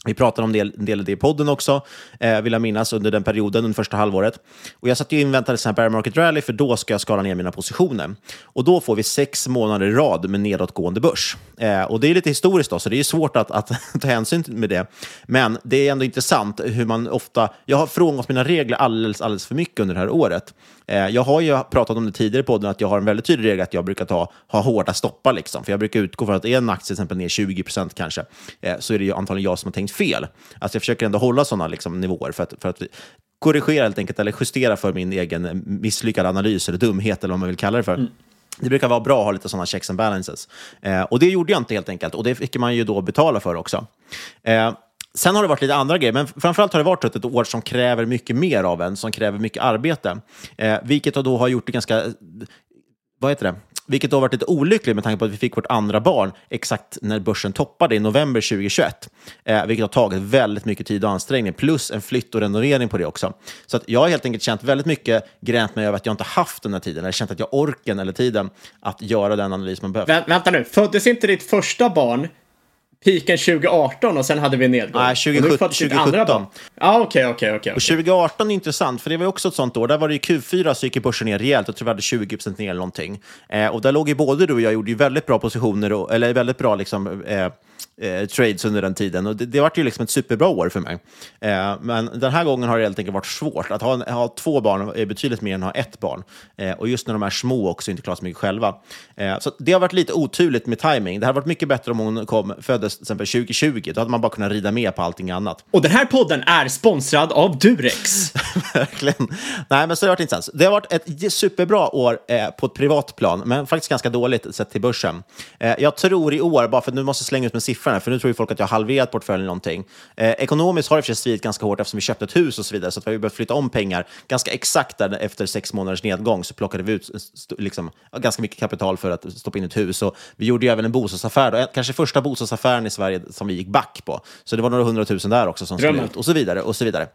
Vi pratade om del, en del av det i podden också, eh, vill jag minnas, under den perioden, under första halvåret. Och jag satt ju och inväntade sen bear market rally, för då ska jag skala ner mina positioner. Och då får vi sex månader i rad med nedåtgående börs. Eh, och det är lite historiskt då, så det är svårt att, att (laughs) ta hänsyn med det. Men det är ändå intressant hur man ofta... Jag har frångått mina regler alldeles, alldeles för mycket under det här året. Eh, jag har ju pratat om det tidigare i podden, att jag har en väldigt tydlig regel att jag brukar ta, ha hårda stoppar. Liksom. För jag brukar utgå från att är en aktie till exempel ner 20 procent kanske, eh, så är det ju antagligen jag som har tänkt fel. Alltså jag försöker ändå hålla sådana liksom, nivåer för att, för att korrigera helt enkelt, eller justera för min egen misslyckade analys eller dumhet, eller vad man vill kalla det för. Det brukar vara bra att ha lite sådana checks and balances. Eh, och det gjorde jag inte helt enkelt, och det fick man ju då betala för också. Eh, Sen har det varit lite andra grejer, men framförallt har det varit ett år som kräver mycket mer av en, som kräver mycket arbete. Eh, vilket då har gjort det ganska, vad heter det? Vilket då har varit lite olyckligt med tanke på att vi fick vårt andra barn exakt när börsen toppade i november 2021. Eh, vilket har tagit väldigt mycket tid och ansträngning, plus en flytt och renovering på det också. Så att jag har helt enkelt känt väldigt mycket gränt mig över att jag inte haft den här tiden, eller känt att jag har orken eller tiden att göra den analys man behöver. Vä vänta nu, föddes inte ditt första barn piken 2018 och sen hade vi en nedgång? Nej, Och 2017. nu föddes ditt andra barn. Ja, okej, okej, okej. Och 2018 är intressant, för det var också ett sånt år. Där var det ju Q4 så gick börsen ner rejält. Jag tror vi hade 20% ner eller någonting. Eh, och där låg ju både du och jag gjorde ju väldigt bra positioner, och, eller väldigt bra liksom, eh, eh, trades under den tiden. Och det, det var ju liksom ett superbra år för mig. Eh, men den här gången har det helt enkelt varit svårt. Att ha, en, ha två barn är betydligt mer än att ha ett barn. Eh, och just när de är små också, inte klarar så mycket själva. Eh, så det har varit lite oturligt med timing. Det hade varit mycket bättre om hon kom, föddes till exempel 2020. Då hade man bara kunnat rida med på allting annat. Och den här podden är sponsrad av Durex. (laughs) Verkligen. Nej, men så har det varit intressant. Det har varit ett superbra år eh, på ett privat plan, men faktiskt ganska dåligt sett till börsen. Eh, jag tror i år, bara för att nu måste jag slänga ut med siffrorna, för nu tror ju folk att jag har halverat portföljen någonting. Eh, ekonomiskt har det för sig stridit ganska hårt eftersom vi köpte ett hus och så vidare, så att vi har behövt flytta om pengar. Ganska exakt där efter sex månaders nedgång så plockade vi ut liksom, ganska mycket kapital för att stoppa in ett hus. Och vi gjorde ju även en bostadsaffär, då, Eh, kanske första bostadsaffären i Sverige som vi gick back på. Så det var några hundratusen där också som skulle ut och så vidare. och så vidare.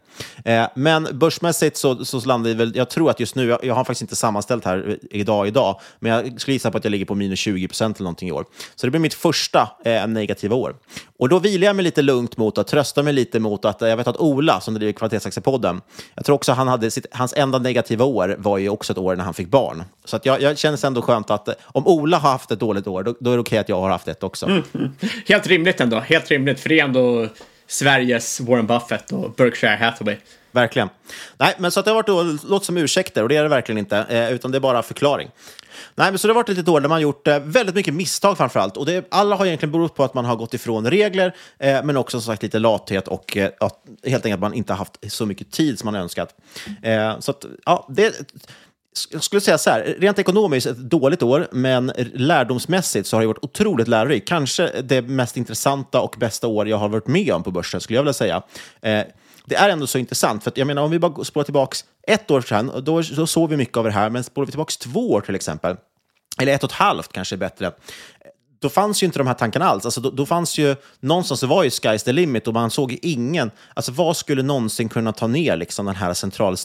Eh, men börsmässigt så, så landar vi väl, jag tror att just nu, jag, jag har faktiskt inte sammanställt här idag, idag, men jag skulle gissa på att jag ligger på minus 20 procent eller någonting i år. Så det blir mitt första eh, negativa år. Och då vilar jag mig lite lugnt mot att trösta mig lite mot att, jag vet att Ola som driver Kvalitetsaktiepodden, jag tror också han hade sitt, hans enda negativa år var ju också ett år när han fick barn. Så att jag, jag känner ändå skönt att om Ola har haft ett dåligt år, då, då är det okej att jag har haft ett också. Mm. Helt rimligt ändå, helt rimligt. För det är ändå Sveriges Warren Buffett och Berkshire Hathaway. Verkligen. Nej, men så att det har varit, låter som ursäkter och det är det verkligen inte, eh, utan det är bara förklaring. Nej, men så det har varit lite år där man har gjort eh, väldigt mycket misstag framför allt. Och det, alla har egentligen berott på att man har gått ifrån regler, eh, men också som sagt lite lathet och eh, att, helt enkelt att man inte har haft så mycket tid som man önskat. Eh, så att, ja, det, jag skulle säga så här, rent ekonomiskt ett dåligt år, men lärdomsmässigt så har det varit otroligt lärorikt. Kanske det mest intressanta och bästa år jag har varit med om på börsen, skulle jag vilja säga. Eh, det är ändå så intressant. För att, jag menar, om vi bara spårar tillbaka ett år sedan, då, då såg vi mycket av det här, men spårar vi tillbaka två år till exempel, eller ett och ett halvt kanske är bättre, då fanns ju inte de här tankarna alls. Alltså, då, då fanns ju, någonstans var ju sky's the limit och man såg ingen, alltså vad skulle någonsin kunna ta ner liksom, den här, central,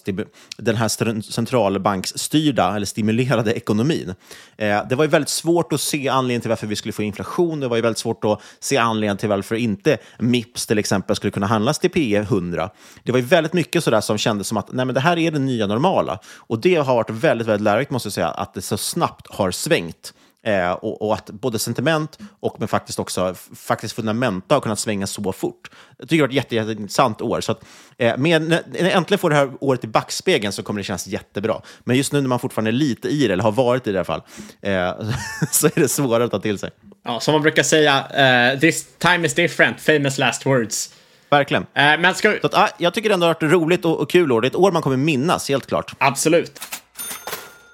den här centralbanksstyrda eller stimulerade ekonomin? Eh, det var ju väldigt svårt att se anledningen till varför vi skulle få inflation. Det var ju väldigt svårt att se anledningen till varför inte Mips till exempel skulle kunna handlas till PE 100. Det var ju väldigt mycket sådär som kändes som att nej, men det här är det nya normala. Och det har varit väldigt, väldigt lärorikt måste jag säga, att det så snabbt har svängt. Eh, och, och, att både sentiment och men faktiskt också faktiskt fundamenta har kunnat svänga så fort. Jag tycker det har varit ett jätteintressant år. Så att, eh, med, när, när äntligen får det här året i backspegeln så kommer det kännas jättebra. Men just nu när man fortfarande är lite i det, eller har varit i det i alla fall, eh, (laughs) så är det svårare att ta till sig. Ja, som man brukar säga, uh, this time is different, famous last words. Verkligen. Uh, men ska... så att, uh, jag tycker ändå det har varit roligt och, och kul år. Det är ett år man kommer minnas, helt klart. Absolut.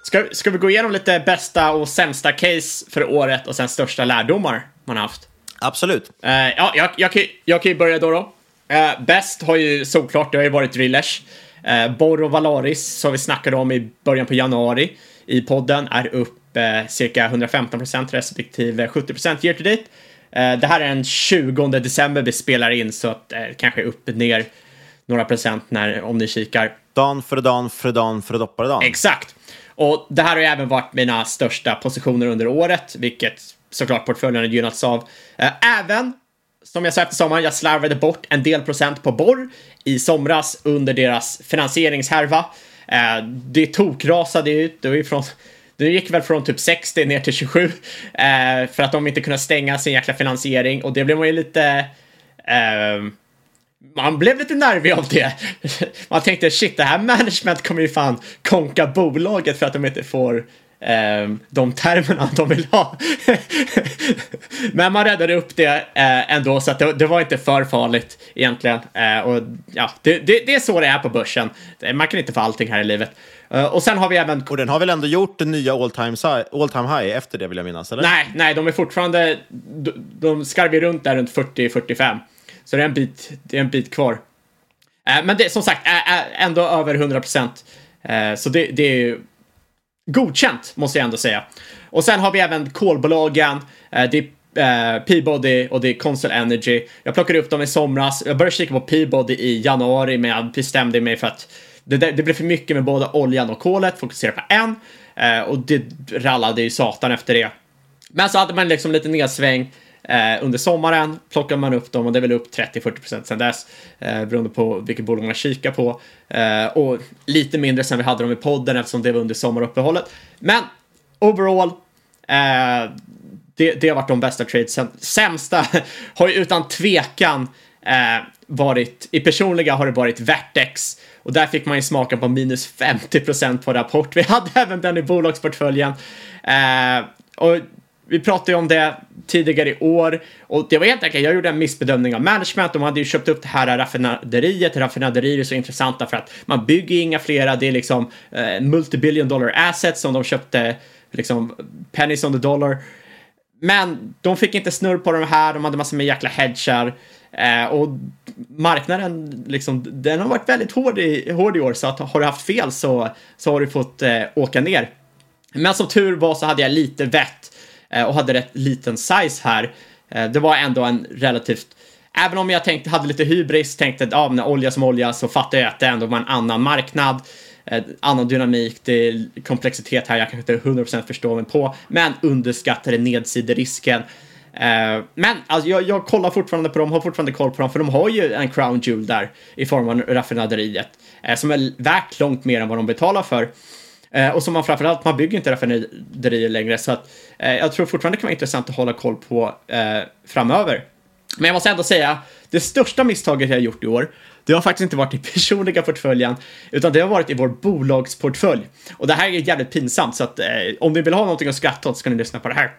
Ska, ska vi gå igenom lite bästa och sämsta case för året och sen största lärdomar man har haft? Absolut. Uh, ja, jag, jag, kan, jag kan ju börja då. då. Uh, bäst har ju såklart, det har ju varit Drillers. Uh, Borr och Valaris, som vi snackade om i början på januari i podden, är upp uh, cirka 115 procent respektive 70 procent year to date. Det här är den 20 december vi spelar in, så att uh, kanske upp ner några procent när, om ni kikar. Dan för dan för dan för doppare dan. Exakt. Och det här har ju även varit mina största positioner under året, vilket såklart portföljen har gynnats av. Eh, även, som jag sa efter sommaren, jag slarvade bort en del procent på Borr i somras under deras finansieringshärva. Eh, det tokrasade ju. det var ifrån det gick väl från typ 60 ner till 27 eh, för att de inte kunde stänga sin jäkla finansiering och det blev man ju lite man blev lite nervig av det. (laughs) Man tänkte shit, det här management kommer ju fan konka bolaget för att de inte får eh, de termerna de vill ha. (laughs) Men man räddade upp det eh, ändå, så att det, det, var inte för farligt egentligen. Eh, och ja, det, det, det, är så det är på börsen. Man kan inte få allting här i livet. Uh, och sen har vi även... Och den har väl ändå gjort den nya all time, all time high efter det vill jag minnas? Eller? Nej, nej, de är fortfarande... De, de skarvar runt där runt 40-45. Så det är en bit, det är en bit kvar. Eh, men det som sagt eh, eh, ändå över 100 procent. Så det, det är godkänt måste jag ändå säga. Och sen har vi även kolbolagen. det är Peabody och det är Consol Energy. Jag plockade upp dem i somras. Jag började kika på Peabody i januari men jag bestämde mig för att det, det blev för mycket med både oljan och kolet, fokusera på en. Eh, och det rallade ju satan efter det. Men så hade man liksom lite nedsväng eh, under sommaren, plockade man upp dem och det är väl upp 30-40% sedan dess, eh, beroende på vilket bolag man kikar på. Eh, och lite mindre sen vi hade dem i podden eftersom det var under sommaruppehållet. Men overall, eh, det, det har varit de bästa tradesen. Sämsta (laughs) har ju utan tvekan eh, varit, i personliga har det varit Vertex och där fick man ju smaka på minus 50 procent på rapport. Vi hade även den i bolagsportföljen. Eh, och vi pratade ju om det tidigare i år och det var helt enkelt, jag gjorde en missbedömning av management. De hade ju köpt upp det här raffinaderiet. Raffinaderier är så intressanta för att man bygger inga flera. Det är liksom eh, multibillion dollar assets som de köpte, liksom pennies on the dollar. Men de fick inte snurr på de här, de hade massor med jäkla hedgar. Eh, och marknaden, liksom, den har varit väldigt hård i, hård i år, så att har du haft fel så, så har du fått eh, åka ner. Men som tur var så hade jag lite vett Eh, och hade rätt liten size här. Eh, det var ändå en relativt Även om jag tänkte, hade lite hybris, tänkte att ja, olja som olja så fattar jag att det ändå var en annan marknad, eh, annan dynamik, det är komplexitet här jag kanske inte 100% förstår mig på, men underskattade nedsiderisken. Eh, men alltså, jag, jag, kollar fortfarande på dem, har fortfarande koll på dem, för de har ju en crown jewel där i form av raffinaderiet som är värt långt mer än vad de betalar för. Eh, och som man framförallt, man bygger inte raffinaderier längre, så att eh, jag tror fortfarande det kan vara intressant att hålla koll på eh, framöver. Men jag måste ändå säga, det största misstaget jag gjort i år, det har faktiskt inte varit i (laughs) personliga portföljen, utan det har varit i vår bolagsportfölj. Och det här är jävligt pinsamt, så att eh, om ni vill ha någonting att skratta åt så ska ni lyssna på det här.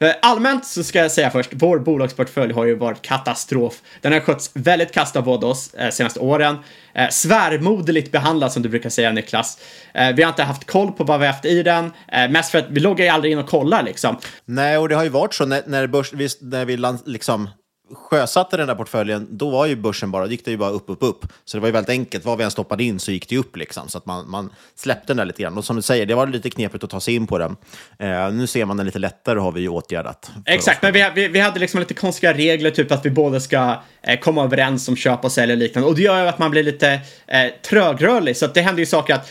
Eh, allmänt så ska jag säga först, vår bolagsportfölj har ju varit katastrof. Den har skötts väldigt kast av oss eh, senaste åren. Eh, svärmoderligt behandlad som du brukar säga Niklas. Eh, vi har inte haft koll på vad vi har haft i den, eh, mest för att vi loggar ju aldrig in och kollar liksom. Nej, och det har ju varit så när, när, börs, vi, när vi liksom sjösatte den där portföljen, då var ju börsen bara, gick det ju bara upp, upp, upp. Så det var ju väldigt enkelt, vad vi än stoppade in så gick det upp liksom. Så att man, man släppte den där lite grann. Och som du säger, det var lite knepigt att ta sig in på den. Eh, nu ser man den lite lättare har vi ju åtgärdat. Exakt, men vi, vi, vi hade liksom lite konstiga regler, typ att vi båda ska eh, komma överens om köp och sälj och liknande. Och det gör ju att man blir lite eh, trögrörlig, så att det händer ju saker att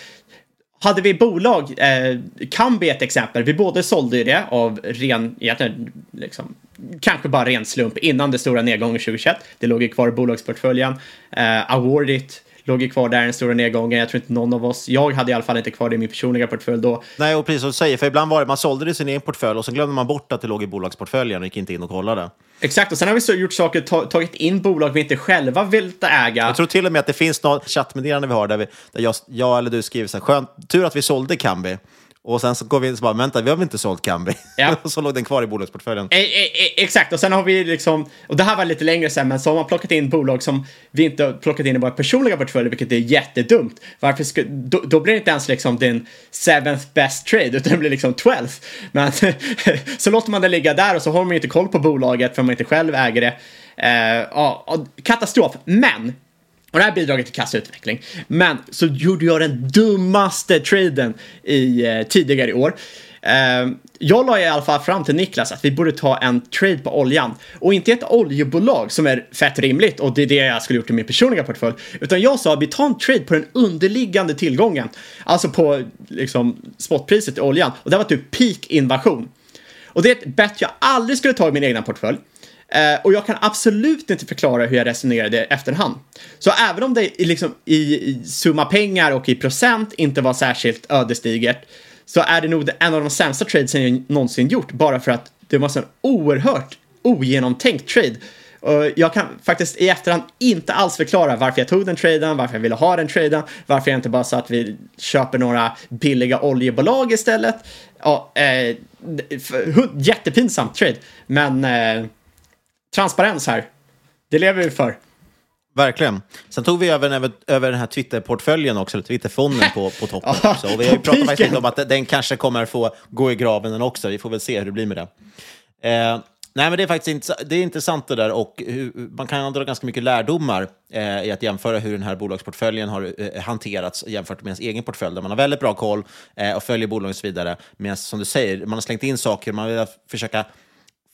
hade vi bolag, eh, Kambi ett exempel, vi båda sålde ju det av ren, egentligen, liksom, kanske bara ren slump innan det stora nedgången 2021. Det låg ju kvar i bolagsportföljen. Eh, Awardit låg ju kvar där den stora nedgången. Jag tror inte någon av oss, jag hade i alla fall inte kvar det i min personliga portfölj då. Nej, och precis som du säger, för ibland var det, man sålde det i sin egen portfölj och så glömde man bort att det låg i bolagsportföljen och gick inte in och kollade. Exakt, och sen har vi så gjort saker, ta, tagit in bolag vi inte själva vill äga. Jag tror till och med att det finns något chattmeddelande vi har där, vi, där jag, jag eller du skriver så här, skönt, tur att vi sålde Kambi. Och sen så går vi in och så bara, vänta, vi har väl inte sålt Kambi? Ja. (laughs) och så låg den kvar i bolagsportföljen. E, e, exakt, och sen har vi liksom, och det här var lite längre sen, men så har man plockat in bolag som vi inte har plockat in i våra personliga portföljer, vilket är jättedumt. Varför ska, då, då blir det inte ens liksom din seventh best trade, utan det blir liksom twelfth. Men (laughs) så låter man det ligga där och så har man inte koll på bolaget för man inte själv äger det. Uh, ja, katastrof. Men och det här bidraget till kassautveckling. Men så gjorde jag den dummaste traden i eh, tidigare i år. Eh, jag la i alla fall fram till Niklas att vi borde ta en trade på oljan och inte ett oljebolag som är fett rimligt och det är det jag skulle gjort i min personliga portfölj. Utan jag sa att vi tar en trade på den underliggande tillgången, alltså på liksom spotpriset i oljan och det var typ peak invasion. Och det är ett bet jag aldrig skulle ta i min egna portfölj. Eh, och jag kan absolut inte förklara hur jag resonerade i efterhand. Så även om det liksom i, i summa pengar och i procent inte var särskilt ödesdigert så är det nog en av de sämsta tradesen jag någonsin gjort bara för att det var en oerhört ogenomtänkt trade. Och jag kan faktiskt i efterhand inte alls förklara varför jag tog den traden, varför jag ville ha den traden, varför jag inte bara sa att vi köper några billiga oljebolag istället. Ja, eh, jättepinsamt trade, men eh, transparens här. Det lever vi för. Verkligen. Sen tog vi över, över, över den här Twitter-portföljen också, Twitterfonden på, på toppen också. Och vi har ju pratat faktiskt lite om att den kanske kommer få gå i graven den också. Vi får väl se hur det blir med det. Eh, nej, men det är faktiskt det är intressant det där och hur, man kan dra ganska mycket lärdomar eh, i att jämföra hur den här bolagsportföljen har eh, hanterats jämfört med ens egen portfölj, där man har väldigt bra koll eh, och följer bolagen och så vidare. Medan som du säger, man har slängt in saker, man vill försöka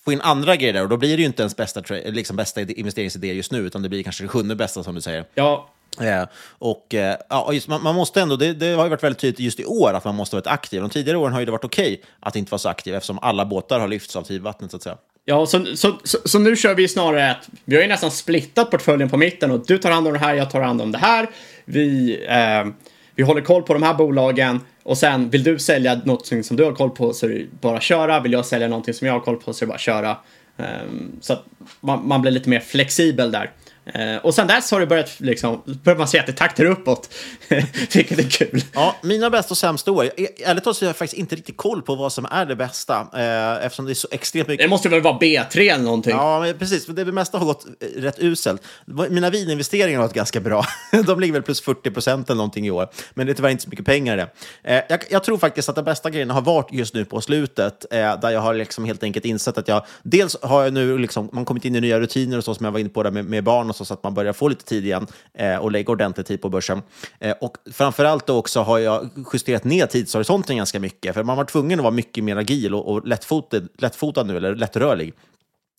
få in andra grejer där och då blir det ju inte ens bästa, liksom bästa investeringsidé just nu, utan det blir kanske det sjunde bästa som du säger. Ja. Eh, och eh, ja, just, man, man, måste ändå, det, det, har ju varit väldigt tydligt just i år att man måste vara aktiv. De tidigare åren har ju det varit okej okay att inte vara så aktiv eftersom alla båtar har lyfts av tidvattnet så att säga. Ja, så, så, så, så, nu kör vi snarare att vi har ju nästan splittat portföljen på mitten och du tar hand om det här, jag tar hand om det här. Vi, eh, vi håller koll på de här bolagen och sen vill du sälja något som du har koll på så är det bara att köra. Vill jag sälja någonting som jag har koll på så är det bara att köra. Um, så att man, man, blir lite mer flexibel där. Uh, och sen dess har det börjat, liksom, börjar man se att det taktar uppåt, (laughs) vilket är kul. Ja, mina bästa och sämsta år. Ärligt talat så har jag faktiskt inte riktigt koll på vad som är det bästa, uh, eftersom det är så extremt mycket. Det måste väl vara B3 eller någonting? Ja, precis. Det mesta har gått eh, rätt uselt. Mina vininvesteringar har gått ganska bra. (laughs) De ligger väl plus 40 procent eller någonting i år, men det är tyvärr inte så mycket pengar i det. Uh, jag, jag, tror faktiskt att de bästa grejerna har varit just nu på slutet, där jag har liksom helt enkelt insett att jag dels har jag nu liksom, man kommit in i nya rutiner och så som jag var inne på där med, med barn och så, så att man börjar få lite tid igen eh, och lägga ordentlig tid på börsen. Eh, och framförallt också har jag justerat ner tidshorisonten ganska mycket, för man var tvungen att vara mycket mer agil och, och lättfotad, lättfotad nu, eller lättrörlig.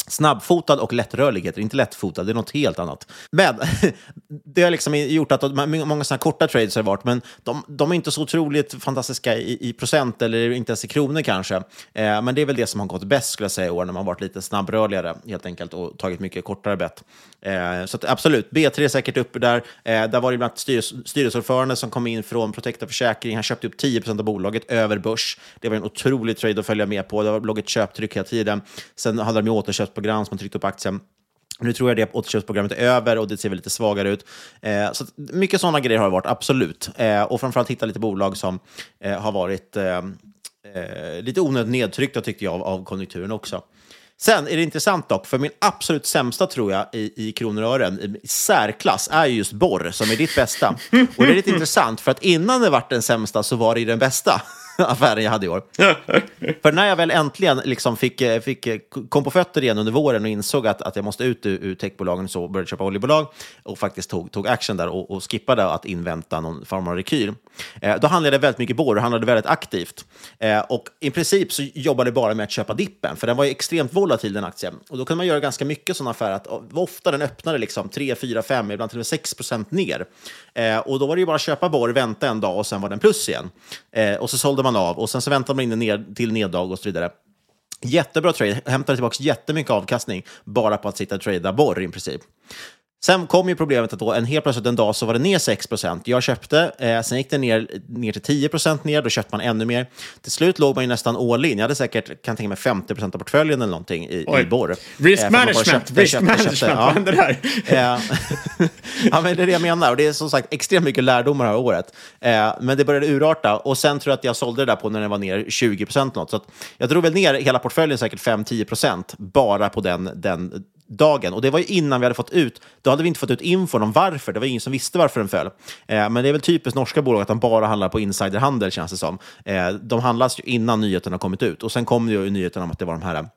Snabbfotad och lättrörlig heter inte lättfotad, det är något helt annat. Men (laughs) det har liksom gjort att många sådana korta trades har varit, men de, de, är inte så otroligt fantastiska i, i, procent eller inte ens i kronor kanske. Eh, men det är väl det som har gått bäst skulle jag säga i år, när man varit lite snabbrörligare helt enkelt och tagit mycket kortare bett. Eh, så att, absolut, B3 är säkert uppe där. Eh, där var det bland annat styrels styrelseordförande som kom in från Protecta Försäkring. Han köpte upp 10% av bolaget över börs. Det var en otrolig trade att följa med på. Det låg ett köptryck hela tiden. Sen hade de ju återköpt återköpsprogram som tryckte upp aktien. Nu tror jag det återköpsprogrammet är över och det ser väl lite svagare ut. Eh, så mycket sådana grejer har det varit, absolut. Eh, och framförallt hitta lite bolag som eh, har varit eh, eh, lite onödigt nedtryckta tyckte jag av, av konjunkturen också. Sen är det intressant dock, för min absolut sämsta tror jag i, i kronor och ören, i särklass, är just Borr som är ditt bästa. Och det är lite (laughs) intressant, för att innan det var den sämsta så var det den bästa. (laughs) affären jag hade i år. (laughs) För när jag väl äntligen liksom fick, eh, fick, eh, kom på fötter igen under våren och insåg att, att jag måste ut ur, ur techbolagen så började köpa oljebolag och faktiskt tog, tog action där och, och skippade att invänta någon form av rekyl. Eh, då handlade jag väldigt mycket bår och handlade väldigt aktivt. Eh, och i princip så jobbade jag bara med att köpa dippen, för den var ju extremt volatil den aktien. Och då kunde man göra ganska mycket sådana affärer, att ofta den öppnade liksom 3, 4, 5, ibland till och med 6 procent ner. Eh, och då var det ju bara att köpa borr, vänta en dag och sen var den plus igen. Eh, och så sålde man av och sen så väntar man in ner till neddag och så vidare. Jättebra trade, hämtade tillbaka jättemycket avkastning bara på att sitta och trada borr i princip. Sen kom ju problemet att då en helt plötsligt en dag så var det ner 6% Jag köpte, eh, sen gick det ner, ner till 10% ner, då köpte man ännu mer. Till slut låg man ju nästan all in. Jag hade säkert, kan tänka mig 50% av portföljen eller någonting i, i borr. Risk eh, management, köpte, risk köpte, management, köpte, vad händer där? (laughs) Eh, (laughs) ja, men det är det jag menar. Och det är som sagt extremt mycket lärdomar det här året. Eh, men det började urarta och sen tror jag att jag sålde det där på när den var ner 20 något. Så jag drog väl ner hela portföljen säkert 5-10% bara på den, den dagen. Och det var ju innan vi hade fått ut, då hade vi inte fått ut infon om varför. Det var ingen som visste varför den föll. Eh, men det är väl typiskt norska bolag att de bara handlar på insiderhandel känns det som. Eh, de handlas ju innan nyheterna har kommit ut. Och sen kom det ju nyheten om att det var de här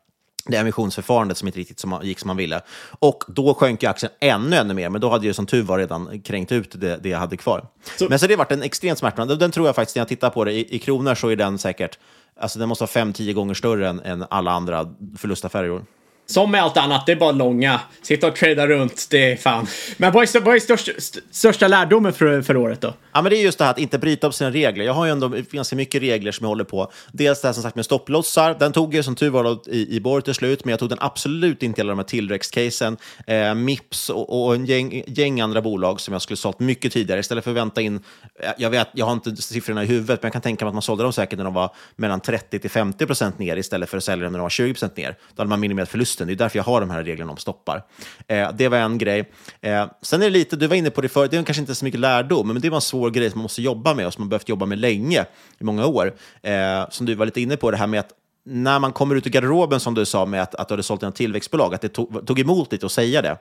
det emissionsförfarandet som inte riktigt som, gick som man ville. Och då sjönk ju aktien ännu, ännu mer, men då hade ju som tur var redan kränkt ut det, det jag hade kvar. Så. Men så det har varit en extremt smärta. Den tror jag faktiskt, när jag tittar på det i, i kronor, så är den säkert, alltså den måste vara fem, tio gånger större än, än alla andra förlustaffärer i år. Som med allt annat, det är bara långa. Sitta och trada runt, det är fan. Men vad är, vad är största, största lärdomen för, för året då? Ja, men det är just det här att inte bryta upp sina regler. Jag har ju ändå ganska mycket regler som jag håller på. Dels det här som sagt med stopplossar. Den tog jag som tur var i, i Borg till slut, men jag tog den absolut inte i alla de här tillväxtcasen. Eh, Mips och, och en gäng, gäng, andra bolag som jag skulle sålt mycket tidigare. Istället för att vänta in, eh, jag vet, jag har inte siffrorna i huvudet, men jag kan tänka mig att man sålde dem säkert när de var mellan 30 till 50 procent ner istället för att sälja dem när de var 20 procent ner. Då hade man minimerat förlusten. Det är därför jag har de här reglerna om stoppar. Eh, det var en grej. Eh, sen är det lite, du var inne på det förut, det är kanske inte så mycket lärdom, men det var en svår grej som man måste jobba med och som man behövt jobba med länge, i många år. Eh, som du var lite inne på, det här med att när man kommer ut i garderoben, som du sa, med att, att du hade sålt en tillväxtbolag, att det tog, tog emot lite att säga det.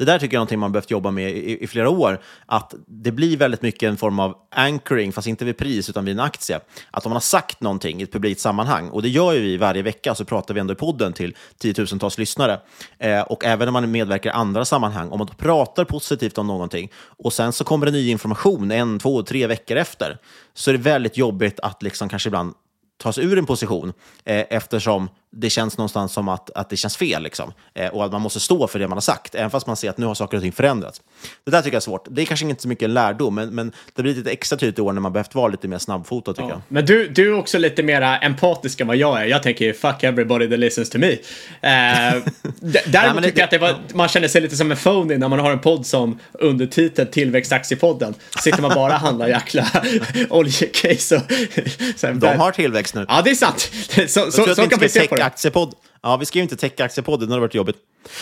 Det där tycker jag är någonting man behövt jobba med i, i, flera år. Att det blir väldigt mycket en form av anchoring, fast inte vid pris utan vid en aktie. Att om man har sagt någonting i ett publikt sammanhang, och det gör ju vi varje vecka, så pratar vi ändå i podden till tiotusentals lyssnare. Eh, och även när man medverkar i andra sammanhang, om man pratar positivt om någonting och sen så kommer det ny information en, två, tre veckor efter, så är det väldigt jobbigt att liksom kanske ibland ta sig ur en position eh, eftersom det känns någonstans som att, att det känns fel. Liksom. Eh, och att man måste stå för det man har sagt, även fast man ser att nu har saker och ting förändrats. Det där tycker jag är svårt. Det är kanske inte så mycket en lärdom, men, men det blir lite extra tydligt i år när man behövt vara lite mer snabbfotad tycker ja. jag. Men du, du är också lite mer empatisk än vad jag är. Jag tänker fuck everybody that listens to me. Eh, (laughs) däremot tycker jag att det var, man känner sig lite som en phony när man har en podd som undertitel Tillväxtaktiepodden. Sitter man bara och handlar jäkla (laughs) oljecase och... (laughs) De har tillväxt nu. Ja, det är sant. Så, så, så kan vi se på det. Aktiepodd. Ja, vi skrev inte tech-aktiepodden, det hade varit jobbigt.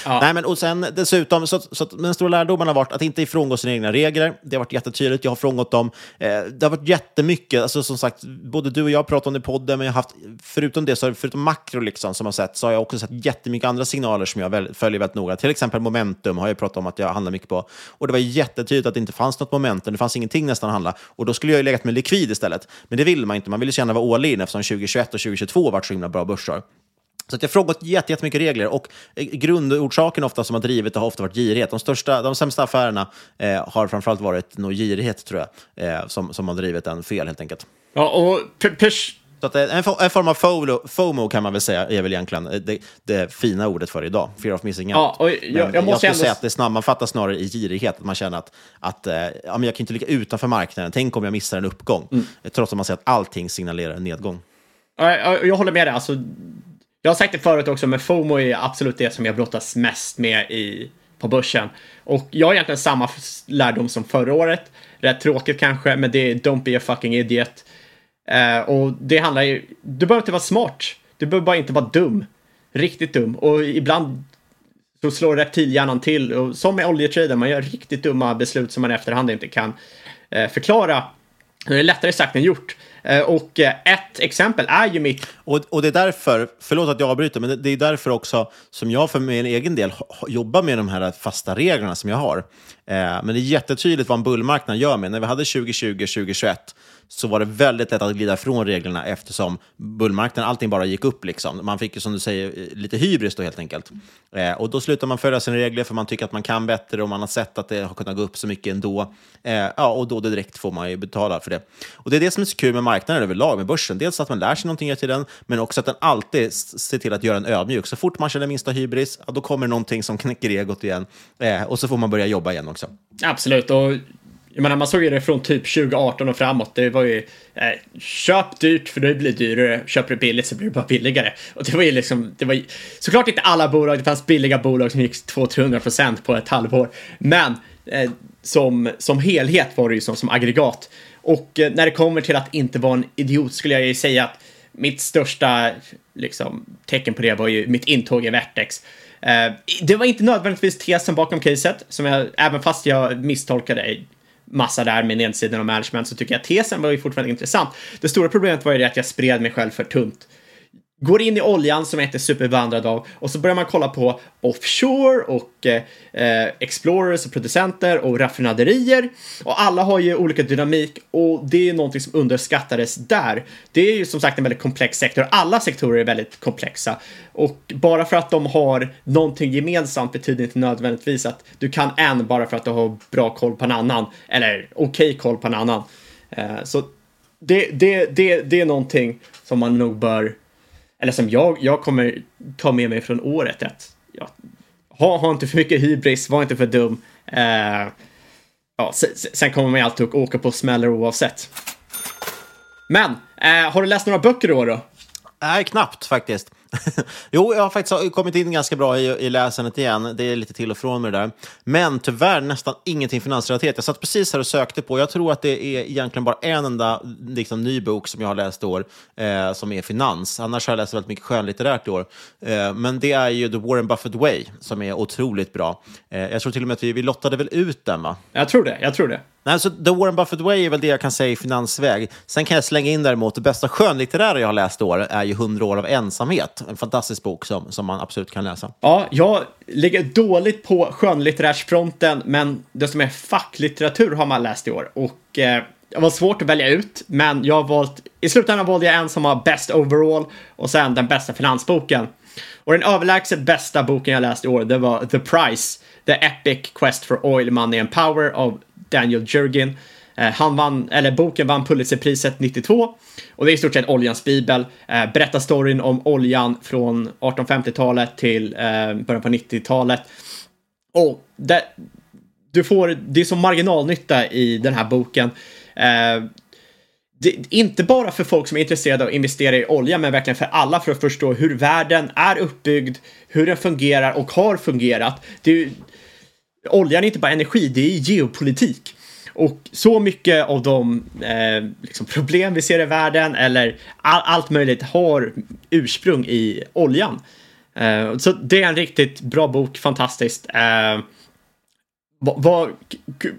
Ja. Nej, men och sen dessutom, så, så den stora lärdomen har varit att inte ifrångå sina egna regler. Det har varit jättetydligt, jag har frångått dem. Eh, det har varit jättemycket, alltså som sagt, både du och jag pratat om det i podden, men jag har haft, förutom det, så förutom makro liksom, som har sett, så har jag också sett jättemycket andra signaler som jag väl, följer väldigt noga. Till exempel momentum har jag pratat om att jag handlar mycket på. Och det var jättetydligt att det inte fanns något momentum, det fanns ingenting nästan att handla. Och då skulle jag ju legat med likvid istället. Men det vill man inte, man vill ju känna vara all in eftersom 2021 och 2022 varit så himla bra börsår. Så att jag har frågat jättemycket regler och eh, grundorsaken ofta som har drivit det har ofta varit girighet. De, största, de sämsta affärerna eh, har framförallt varit nog girighet, tror jag, eh, som, som har drivit den fel helt enkelt. Ja, och så att en, en, form av FOMO, FOMO kan man väl säga är väl egentligen det, det fina ordet för idag. Fear of missing out. Ja, och jag, jag, jag måste jag skulle säga att det sammanfattas snarare i girighet. Att man känner att, att ja, men jag kan inte ligga utanför marknaden. Tänk om jag missar en uppgång. Mm. Trots att man säger att allting signalerar en nedgång. Jag, jag håller med dig. Alltså, jag har sagt det förut också, men FOMO är absolut det som jag brottas mest med i, på börsen. Och jag har egentligen samma lärdom som förra året. Rätt tråkigt kanske, men det är don't be a fucking idiot. Uh, och det handlar ju, du behöver inte vara smart. Du behöver bara inte vara dum. Riktigt dum. Och ibland så slår reptilhjärnan till. Och som med oljetrader, man gör riktigt dumma beslut som man i efterhand inte kan uh, förklara. Det är lättare sagt än gjort. Eh, och eh, ett exempel är ju mitt... Och, och det är därför, förlåt att jag avbryter, men det är därför också som jag för min egen del jobbar med de här fasta reglerna som jag har. Eh, men det är jättetydligt vad en bullmarknad gör med. När vi hade 2020, 2021 så var det väldigt lätt att glida från reglerna eftersom bullmarknaden, allting bara gick upp. Liksom. Man fick ju som du säger lite hybris då helt enkelt. Eh, och då slutar man följa sina regler för man tycker att man kan bättre och man har sett att det har kunnat gå upp så mycket ändå. Eh, ja, och då direkt får man ju betala för det. Och det är det som är så kul med marknaden överlag, med börsen. Dels att man lär sig någonting hela tiden, men också att den alltid ser till att göra en ödmjuk. Så fort man känner minsta hybris, ja, då kommer någonting som knäcker egot igen. Eh, och så får man börja jobba igen också. Absolut, och jag menar, man såg ju det från typ 2018 och framåt. Det var ju eh, köp dyrt för det blir dyrare. Köper du billigt så blir det bara billigare. Och det var ju liksom, det var ju, såklart inte alla bolag. Det fanns billiga bolag som gick 200-300% på ett halvår. Men eh, som, som helhet var det ju som, som aggregat. Och eh, när det kommer till att inte vara en idiot skulle jag ju säga att mitt största liksom, tecken på det var ju mitt intåg i Vertex. Eh, det var inte nödvändigtvis tesen bakom caset, som jag, även fast jag misstolkade massa där med nedsidan och management så tycker jag att tesen var ju fortfarande intressant. Det stora problemet var ju det att jag spred mig själv för tunt går in i oljan som jag inte är superbevandrad av och så börjar man kolla på offshore och eh, eh, explorers och producenter och raffinaderier och alla har ju olika dynamik och det är någonting som underskattades där. Det är ju som sagt en väldigt komplex sektor. Alla sektorer är väldigt komplexa och bara för att de har någonting gemensamt betyder inte nödvändigtvis att du kan en bara för att du har bra koll på en annan eller okej okay koll på en annan. Eh, så det, det, det, det är någonting som man nog bör eller som jag, jag kommer ta med mig från året att ja, ha, ha inte för mycket hybris, var inte för dum. Eh, ja, sen, sen, kommer man ju alltid att åka på smäller oavsett. Men, eh, har du läst några böcker då? då? Nej, knappt faktiskt. (laughs) jo, jag har faktiskt kommit in ganska bra i, i läsandet igen. Det är lite till och från med det där. Men tyvärr nästan ingenting finansrelaterat. Jag satt precis här och sökte på, jag tror att det är egentligen bara en enda liksom, ny bok som jag har läst i år, eh, som är finans. Annars har jag läst väldigt mycket skönlitterärt i år. Eh, men det är ju The Warren Buffett Way, som är otroligt bra. Eh, jag tror till och med att vi, vi lottade väl ut den, va? Jag tror det, jag tror det. Nej, så The Warren Buffett Way är väl det jag kan säga i finansväg. Sen kan jag slänga in däremot, det bästa skönlitterära jag har läst i år är ju 100 år av ensamhet. En fantastisk bok som, som man absolut kan läsa. Ja, jag ligger dåligt på skönlitterärsfronten, men det som är facklitteratur har man läst i år. Och eh, det var svårt att välja ut, men jag har valt, i slutändan valde jag en som var best overall och sen den bästa finansboken. Och den överlägset bästa boken jag läst i år, det var The Price, The Epic Quest for Oil, Money and Power av Daniel Jurgin. Eh, han vann, eller boken vann Pulitzerpriset 92 och det är i stort sett oljans bibel. Eh, berättar storyn om oljan från 1850-talet till eh, början på 90-talet. Och det, du får, det är som marginalnytta i den här boken. Eh, det, inte bara för folk som är intresserade av att investera i olja, men verkligen för alla för att förstå hur världen är uppbyggd, hur den fungerar och har fungerat. Det är, oljan är inte bara energi, det är geopolitik. Och så mycket av de eh, liksom problem vi ser i världen eller all, allt möjligt har ursprung i oljan. Eh, så det är en riktigt bra bok, fantastiskt. Eh, var,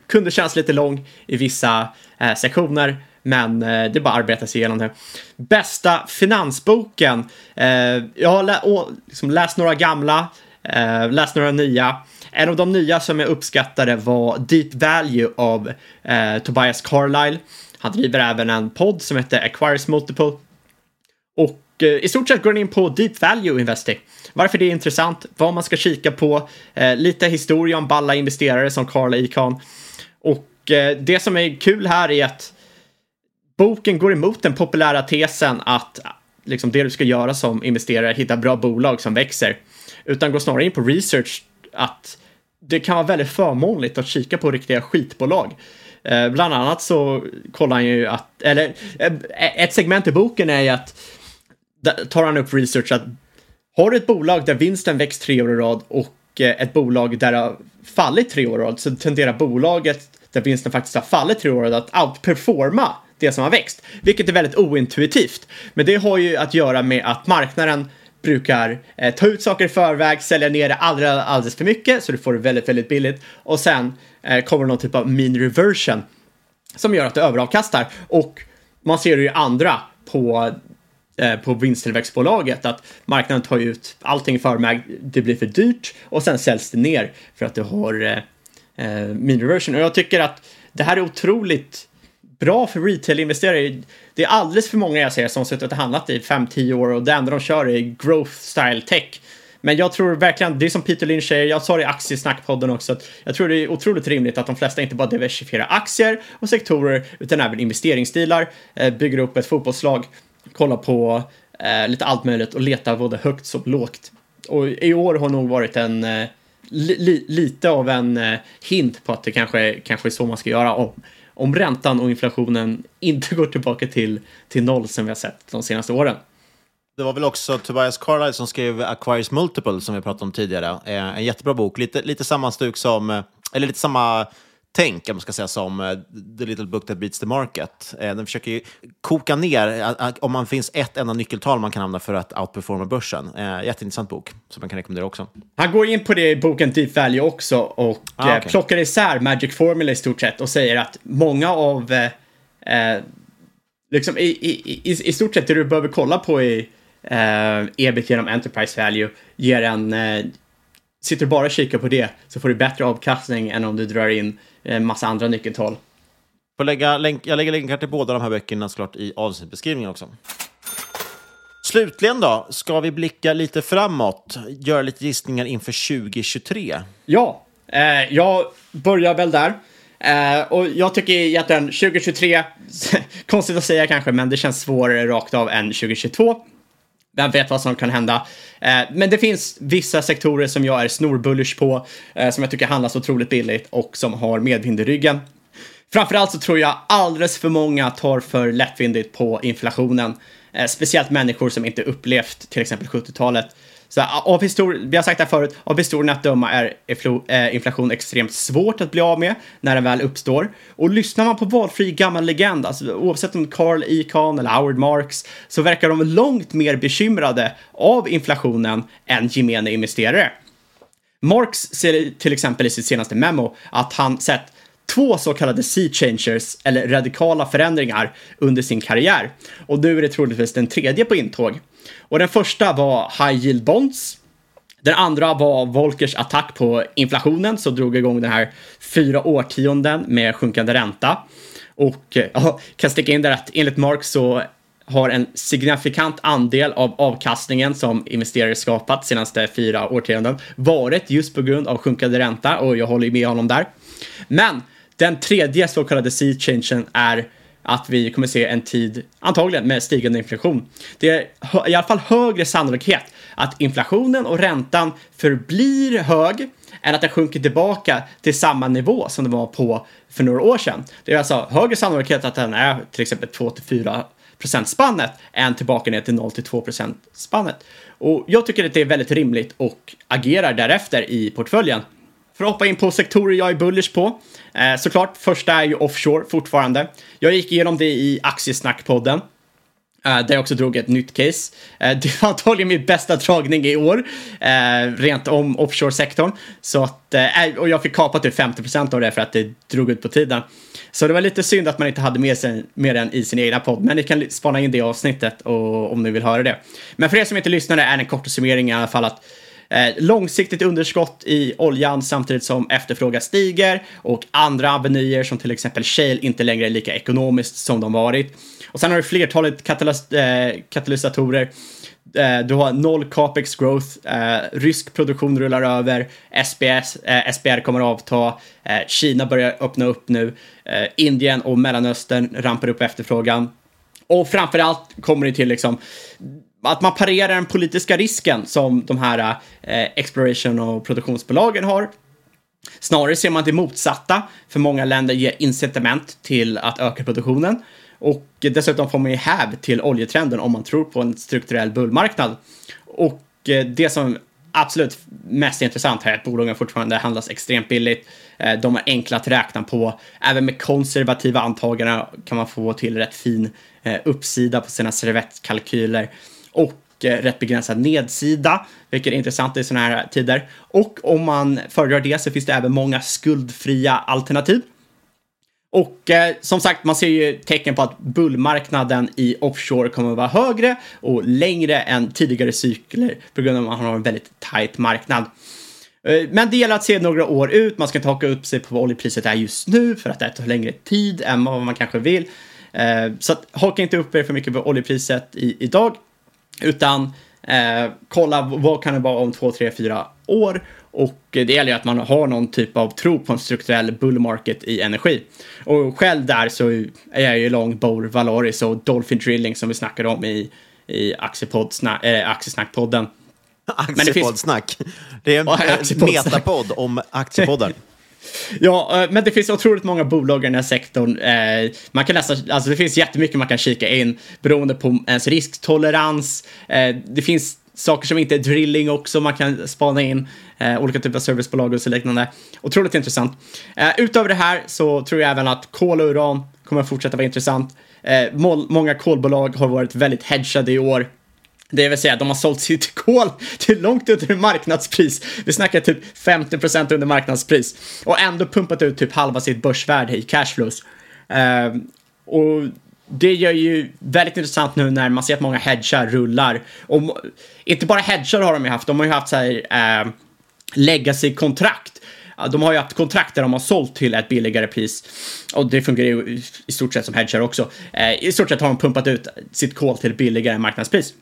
kunde kännas lite lång i vissa eh, sektioner, men eh, det bara arbeta sig igenom det. Bästa finansboken. Eh, jag har lä liksom läst några gamla, eh, läst några nya. En av de nya som jag uppskattade var Deep Value av eh, Tobias Carlyle. Han driver även en podd som heter Acquires Multiple. Och eh, i stort sett går den in på Deep Value Investing. Varför det är intressant, vad man ska kika på, eh, lite historia om balla investerare som Carl Icahn. Och eh, det som är kul här är att boken går emot den populära tesen att liksom det du ska göra som investerare är hitta bra bolag som växer. Utan går snarare in på research att det kan vara väldigt förmånligt att kika på riktiga skitbolag. Eh, bland annat så kollar han ju att, eller eh, ett segment i boken är ju att tar han upp research att har du ett bolag där vinsten växt tre år i rad och eh, ett bolag där det har fallit tre år i rad så tenderar bolaget där vinsten faktiskt har fallit tre år i rad att outperforma det som har växt, vilket är väldigt ointuitivt. Men det har ju att göra med att marknaden brukar eh, ta ut saker i förväg, sälja ner det alldeles, alldeles för mycket så du får det väldigt, väldigt billigt. Och sen eh, kommer någon typ av mean reversion som gör att det överavkastar. Och man ser det ju andra på eh, på vinsttillväxtbolaget att marknaden tar ut allting i förväg, det blir för dyrt och sen säljs det ner för att du har eh, eh mean reversion. Och jag tycker att det här är otroligt bra för retail-investerare. Det är alldeles för många jag ser som har suttit och handlat i 5-10 år och det enda de kör är growth style tech. Men jag tror verkligen, det är som Peter Lynch säger, jag sa det i Aktiesnackpodden också, att jag tror det är otroligt rimligt att de flesta inte bara diversifierar aktier och sektorer utan även investeringsstilar, eh, bygger upp ett fotbollslag, kollar på eh, lite allt möjligt och letar både högt som lågt. Och i år har nog varit en eh, li, lite av en eh, hint på att det kanske, kanske är så man ska göra om, om räntan och inflationen inte (laughs) går tillbaka till, till noll som vi har sett de senaste åren. Det var väl också Tobias Carlyle som skrev Acquires Multiple som vi pratade om tidigare. Eh, en jättebra bok, lite, lite samma stuk som, eh, eller lite samma tänk, om man ska säga, som uh, The Little Book That Beats the Market. Uh, den försöker ju koka ner uh, om man finns ett enda nyckeltal man kan använda för att outperforma börsen. jätteintressant bok som man kan rekommendera också. Han går in på det i boken Deep Value också och ah, okay. plockar isär Magic Formula i stort sett och säger att många av liksom i, i, i, i stort sett det du behöver kolla på i eh, ebit genom Enterprise Value ger en eh, Sitter du bara och kikar på det så får du bättre avkastning än om du drar in en massa andra nyckeltal. Får lägga länk, jag lägger länkar till båda de här böckerna såklart i avsnittbeskrivningen också. Slutligen då, ska vi blicka lite framåt, göra lite gissningar inför 2023? Ja, eh, jag börjar väl där. Eh, och jag tycker egentligen 2023, (laughs) konstigt att säga kanske, men det känns svårare rakt av än 2022. Vem vet vad som kan hända. Eh, men det finns vissa sektorer som jag är snorbullish på, eh, som jag tycker handlas otroligt billigt och som har medvind i ryggen. Framförallt så tror jag alldeles för många tar för lättvindigt på inflationen. Eh, speciellt människor som inte upplevt till exempel 70-talet. Så av vi har sagt det här förut, av historien att döma är eh, inflation extremt svårt att bli av med när den väl uppstår. Och lyssnar man på valfri gammal legend, alltså oavsett om Carl Icahn eller Howard Marks, så verkar de långt mer bekymrade av inflationen än gemene investerare. Marx säger till exempel i sitt senaste memo att han sett två så kallade sea changers, eller radikala förändringar, under sin karriär. Och nu är det troligtvis den tredje på intåg. Och den första var High Yield Bonds. Den andra var Volkers attack på inflationen som drog igång den här fyra årtionden med sjunkande ränta. Och jag eh, (laughs) ja, kan sticka in där att enligt Marx så har en signifikant andel av avkastningen som investerare skapat senaste fyra årtionden varit just på grund av sjunkande ränta och jag håller med honom där. Men den tredje så kallade sea changen är att vi kommer se en tid, antagligen med stigande inflation. Det är i alla fall högre sannolikhet att inflationen och räntan förblir hög än att den sjunker tillbaka till samma nivå som den var på för några år sedan. Det är alltså högre sannolikhet att den är till exempel 2 till 4 procentspannet än tillbaka ner till 0 till 2 spannet. Och jag tycker att det är väldigt rimligt och agerar därefter i portföljen. För att hoppa in på sektorer jag är bullish på. Eh, såklart, första är ju offshore fortfarande. Jag gick igenom det i Aktiesnackpodden. Uh, där jag också drog ett nytt case. Uh, det var antagligen min bästa dragning i år, uh, rent om offshore-sektorn. Så att, och jag fick kapa typ 50% av det för att det drog ut på tiden. Så det var lite synd att man inte hade med sig med den i sin egna podd, men ni kan spana in det avsnittet och, om ni vill höra det. Men för er som inte lyssnade är en kort summering i alla fall att Eh, långsiktigt underskott i oljan samtidigt som efterfrågan stiger och andra avenyer som till exempel shale inte längre är lika ekonomiskt som de varit. Och sen har du flertalet katalys eh, katalysatorer. Eh, du har noll capex growth, eh, rysk produktion rullar över, SBS, eh, SBR kommer att avta, eh, Kina börjar öppna upp nu, eh, Indien och Mellanöstern rampar upp efterfrågan. Och framförallt kommer det till liksom att man parerar den politiska risken som de här eh, exploration och produktionsbolagen har. Snarare ser man det motsatta, för många länder ger incitament till att öka produktionen. Och dessutom får man ju häv till oljetrenden om man tror på en strukturell bullmarknad. Och eh, det som absolut mest intressant här är att bolagen fortfarande handlas extremt billigt. Eh, de är enkla att räkna på. Även med konservativa antaganden kan man få till rätt fin eh, uppsida på sina servettkalkyler och eh, rätt begränsad nedsida, vilket är intressant i sådana här tider. Och om man föredrar det så finns det även många skuldfria alternativ. Och eh, som sagt, man ser ju tecken på att bullmarknaden i offshore kommer att vara högre och längre än tidigare cykler på grund av att man har en väldigt tight marknad. Eh, Men det gäller att se några år ut. Man ska inte haka upp sig på vad oljepriset är just nu för att det tar längre tid än vad man kanske vill. Eh, Så att, haka inte upp er för mycket på oljepriset i, idag. Utan eh, kolla vad kan det vara om två, tre, fyra år. Och det gäller ju att man har någon typ av tro på en strukturell bull market i energi. Och själv där så är jag ju lång Bor Valoris och Dolphin Drilling som vi snackade om i, i Aktiepodd, äh, Aktiesnackpodden. (laughs) Aktiepoddsnack. Det är en metapodd om aktiepoddar. (laughs) Ja, eh, men det finns otroligt många bolag i den här sektorn. Eh, man kan läsa, alltså det finns jättemycket man kan kika in beroende på ens risktolerans. Eh, det finns saker som inte är drilling också man kan spana in. Eh, Olika typer av servicebolag och så liknande. Otroligt intressant. Eh, Utöver det här så tror jag även att kol och uran kommer att fortsätta vara intressant. Eh, Många kolbolag har varit väldigt hedgade i år. Det vill säga, de har sålt sitt (laughs) kol till långt under marknadspris. Vi snackar typ 50% under marknadspris. Och ändå pumpat ut typ halva sitt börsvärde i cashflows. Uh, och det gör ju väldigt intressant nu när man ser att många hedgar rullar. Och inte bara hedgar har de ju haft, de har ju haft så här uh, legacy-kontrakt. De har ju haft kontrakt där de har sålt till ett billigare pris. Och det fungerar ju i- stort sett som hedgar också. Eh, I stort sett har de pumpat ut sitt kol till ett billigare marknadspris.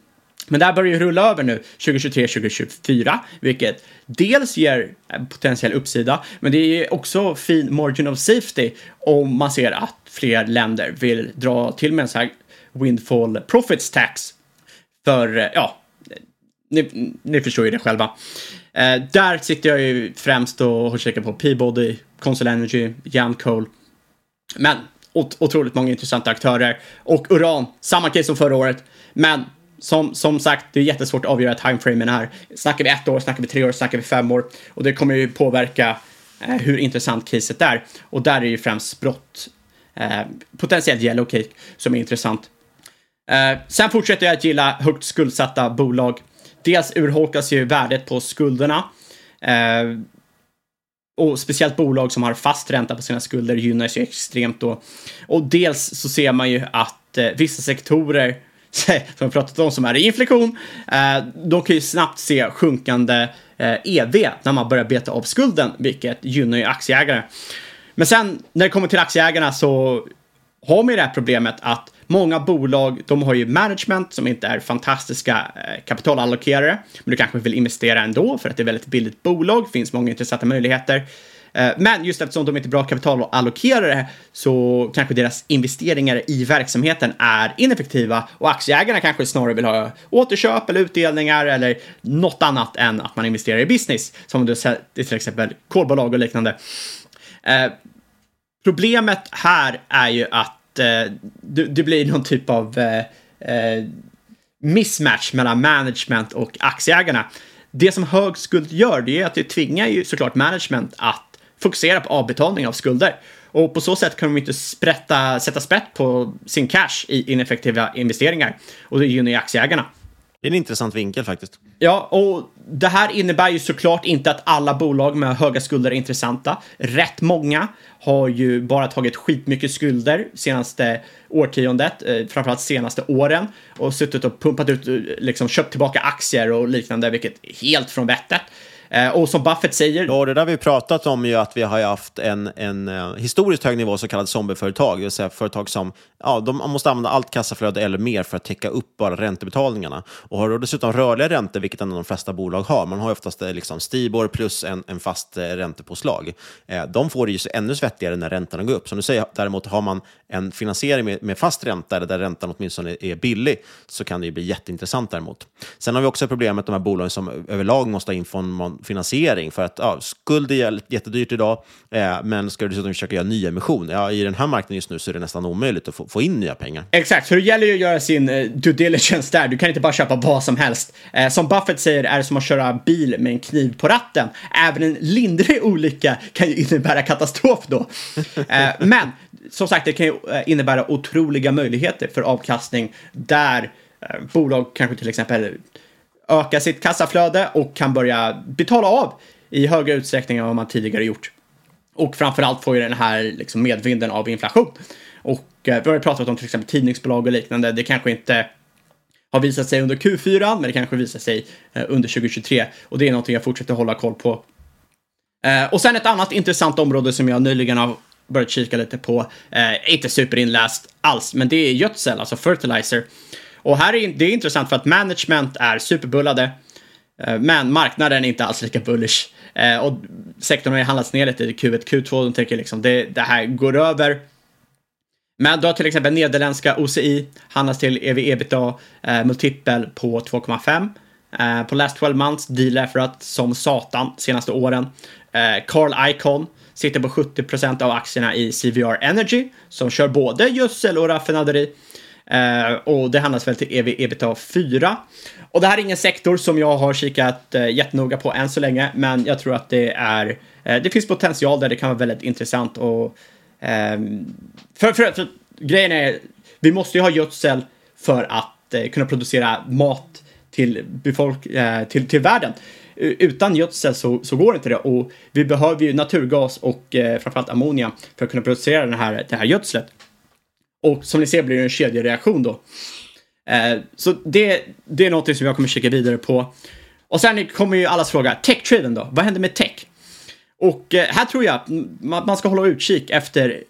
Men det här börjar ju rulla över nu 2023-2024, vilket dels ger potentiell uppsida, men det är också fin margin of safety om man ser att fler länder vill dra till med en sån här windfall profits tax. För, eh, ja, ni, ni förstår ju det själva. Eh, där sitter jag ju främst och kikar på Peabody, Consol Energy, Jamcoal. Men ot- otroligt många intressanta aktörer. Och uran, samma case som förra året. Men som, som sagt, det är jättesvårt att avgöra timeframen här. Snackar vi ett år, snackar vi tre år, snackar vi fem år? Och det kommer ju påverka eh, hur intressant caset är. Och där är ju främst brott, eh, potentiellt yellow cake, som är intressant. Eh, sen fortsätter jag att gilla högt skuldsatta bolag. Dels urholkas ju värdet på skulderna. Eh, och speciellt bolag som har fast ränta på sina skulder gynnas ju extremt då. Och dels så ser man ju att eh, vissa sektorer (laughs) som vi pratat om som är i inflation, eh, de kan ju snabbt se sjunkande eh, EV när man börjar beta av skulden, vilket gynnar ju aktieägare. Men sen när det kommer till aktieägarna så har man ju det här problemet att många bolag, de har ju management som inte är fantastiska eh, kapitalallokerare, men du kanske vill investera ändå för att det är väldigt billigt bolag, finns många intressanta möjligheter. Eh, men just eftersom de inte är bra kapitalallokerare så kanske deras investeringar i verksamheten är ineffektiva och aktieägarna kanske snarare vill ha återköp eller utdelningar eller något annat än att man investerar i business, som du sett i till exempel kolbolag och liknande. Eh, problemet här är ju att eh, det, blir någon typ av eh, eh, mismatch mellan management och aktieägarna. Det som hög skuld gör, det är att det tvingar ju såklart management att fokusera på avbetalning av skulder. Och på så sätt kan de inte sprätta, sätta sprätt på sin cash i ineffektiva investeringar. Och det gynnar ju aktieägarna. Det är en intressant vinkel faktiskt. Ja, och det här innebär ju såklart inte att alla bolag med höga skulder är intressanta. Rätt många har ju bara tagit skitmycket skulder senaste årtiondet, eh, framförallt senaste åren och suttit och pumpat ut, eh, liksom köpt tillbaka aktier och liknande, vilket är helt från vettet. Eh, och som Buffett säger... Ja, det där vi pratat om ju att vi har haft en, en eh, historiskt hög nivå så kallade zombieföretag, det vill säga företag som ja, de måste använda allt kassaflöde eller mer för att täcka upp bara räntebetalningarna. Och har då dessutom rörliga räntor, vilket ändå de flesta bolag har, man har ju oftast eh, liksom Stibor plus en, en fast eh, räntepåslag. Eh, de får det ju ännu svettigare när räntorna går upp. Som du säger, däremot har man en finansiering med, med fast ränta, eller där räntan åtminstone är billig, så kan det ju bli jätteintressant däremot. Sen har vi också problemet med de här bolagen som överlag måste ha in finansiering för att ja, skuld är jättedyrt idag, eh, men ska du dessutom försöka göra nyemission, ja, i den här marknaden just nu så är det nästan omöjligt att få, få in nya pengar. Exakt, så det gäller ju att göra sin eh, due diligence där. Du kan inte bara köpa vad som helst. Eh, som Buffett säger är det som att köra bil med en kniv på ratten. Även en lindrig olycka kan ju innebära katastrof då. (laughs) Eh, men som sagt, det kan ju eh, innebära otroliga möjligheter för avkastning där eh, bolag kanske till exempel öka sitt kassaflöde och kan börja betala av i högre utsträckning än vad man tidigare gjort. Och framförallt får ju den här liksom medvinden av inflation. Och eh, vi har ju pratat om till exempel tidningsbolag och liknande. Det kanske inte har visat sig under Q4, men det kanske visar sig eh, under 2023. Och det är någonting jag fortsätter hålla koll på. Eh, och sen ett annat intressant område som jag nyligen har börjat kika lite på, eh, inte superinläst alls, men det är gödsel, alltså fertilizer. Och här är det är intressant för att management är superbullade, eh, men marknaden är inte alls lika bullish. Eh, och sektorn har ju handlats ner lite i Q1, Q2, de tänker liksom det, det här går över. Men då har till exempel nederländska OCI handlas till ev-ebitda eh, multipel på 2,5. Eh, på last 12 months, deleffrat som satan senaste åren. Eh, Carl Icon sitter på 70% av aktierna i CVR Energy som kör både gödsel och raffinaderi. Eh, och det handlas väl till ev ebitda 4. Och det här är ingen sektor som jag har kikat eh, jättenoga på än så länge, men jag tror att det är, eh, det finns potential där det kan vara väldigt intressant och ehm, för, för, för grejen är, vi måste ju ha gödsel för att eh, kunna producera mat till, befolk eh, till, till världen. Utan gödsel så, så går inte det och vi behöver ju naturgas och eh, framförallt ammoniak för att kunna producera den här, det här gödslet. Och som ni ser blir det en kedjereaktion då. Eh, så det, det är något som jag kommer kika vidare på. Och sen kommer ju allas fråga, tech-traden då? Vad händer med tech? Och eh, här tror jag att man ska hålla utkik efter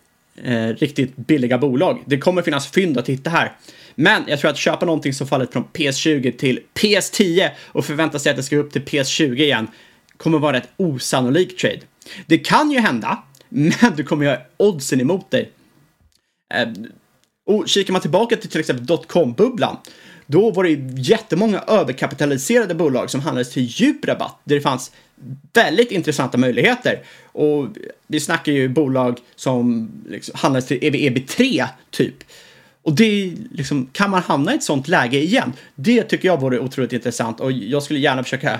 eh, riktigt billiga bolag. Det kommer finnas fynd att hitta här. Men jag tror att köpa någonting som fallit från PS20 till PS10 och förvänta sig att det ska upp till PS20 igen kommer vara ett osannolik trade. Det kan ju hända, (laughs) men du kommer ju ha oddsen emot dig. Ehm, och kikar man tillbaka till till exempel dotcom-bubblan, då var det jättemånga överkapitaliserade bolag som handlades till djup rabatt, där det fanns väldigt intressanta möjligheter. Och vi snackar ju bolag som liksom handlades till EV-EB3 typ. Och det liksom, kan man hamna i ett sånt läge igen? Det tycker jag vore otroligt intressant och jag skulle gärna försöka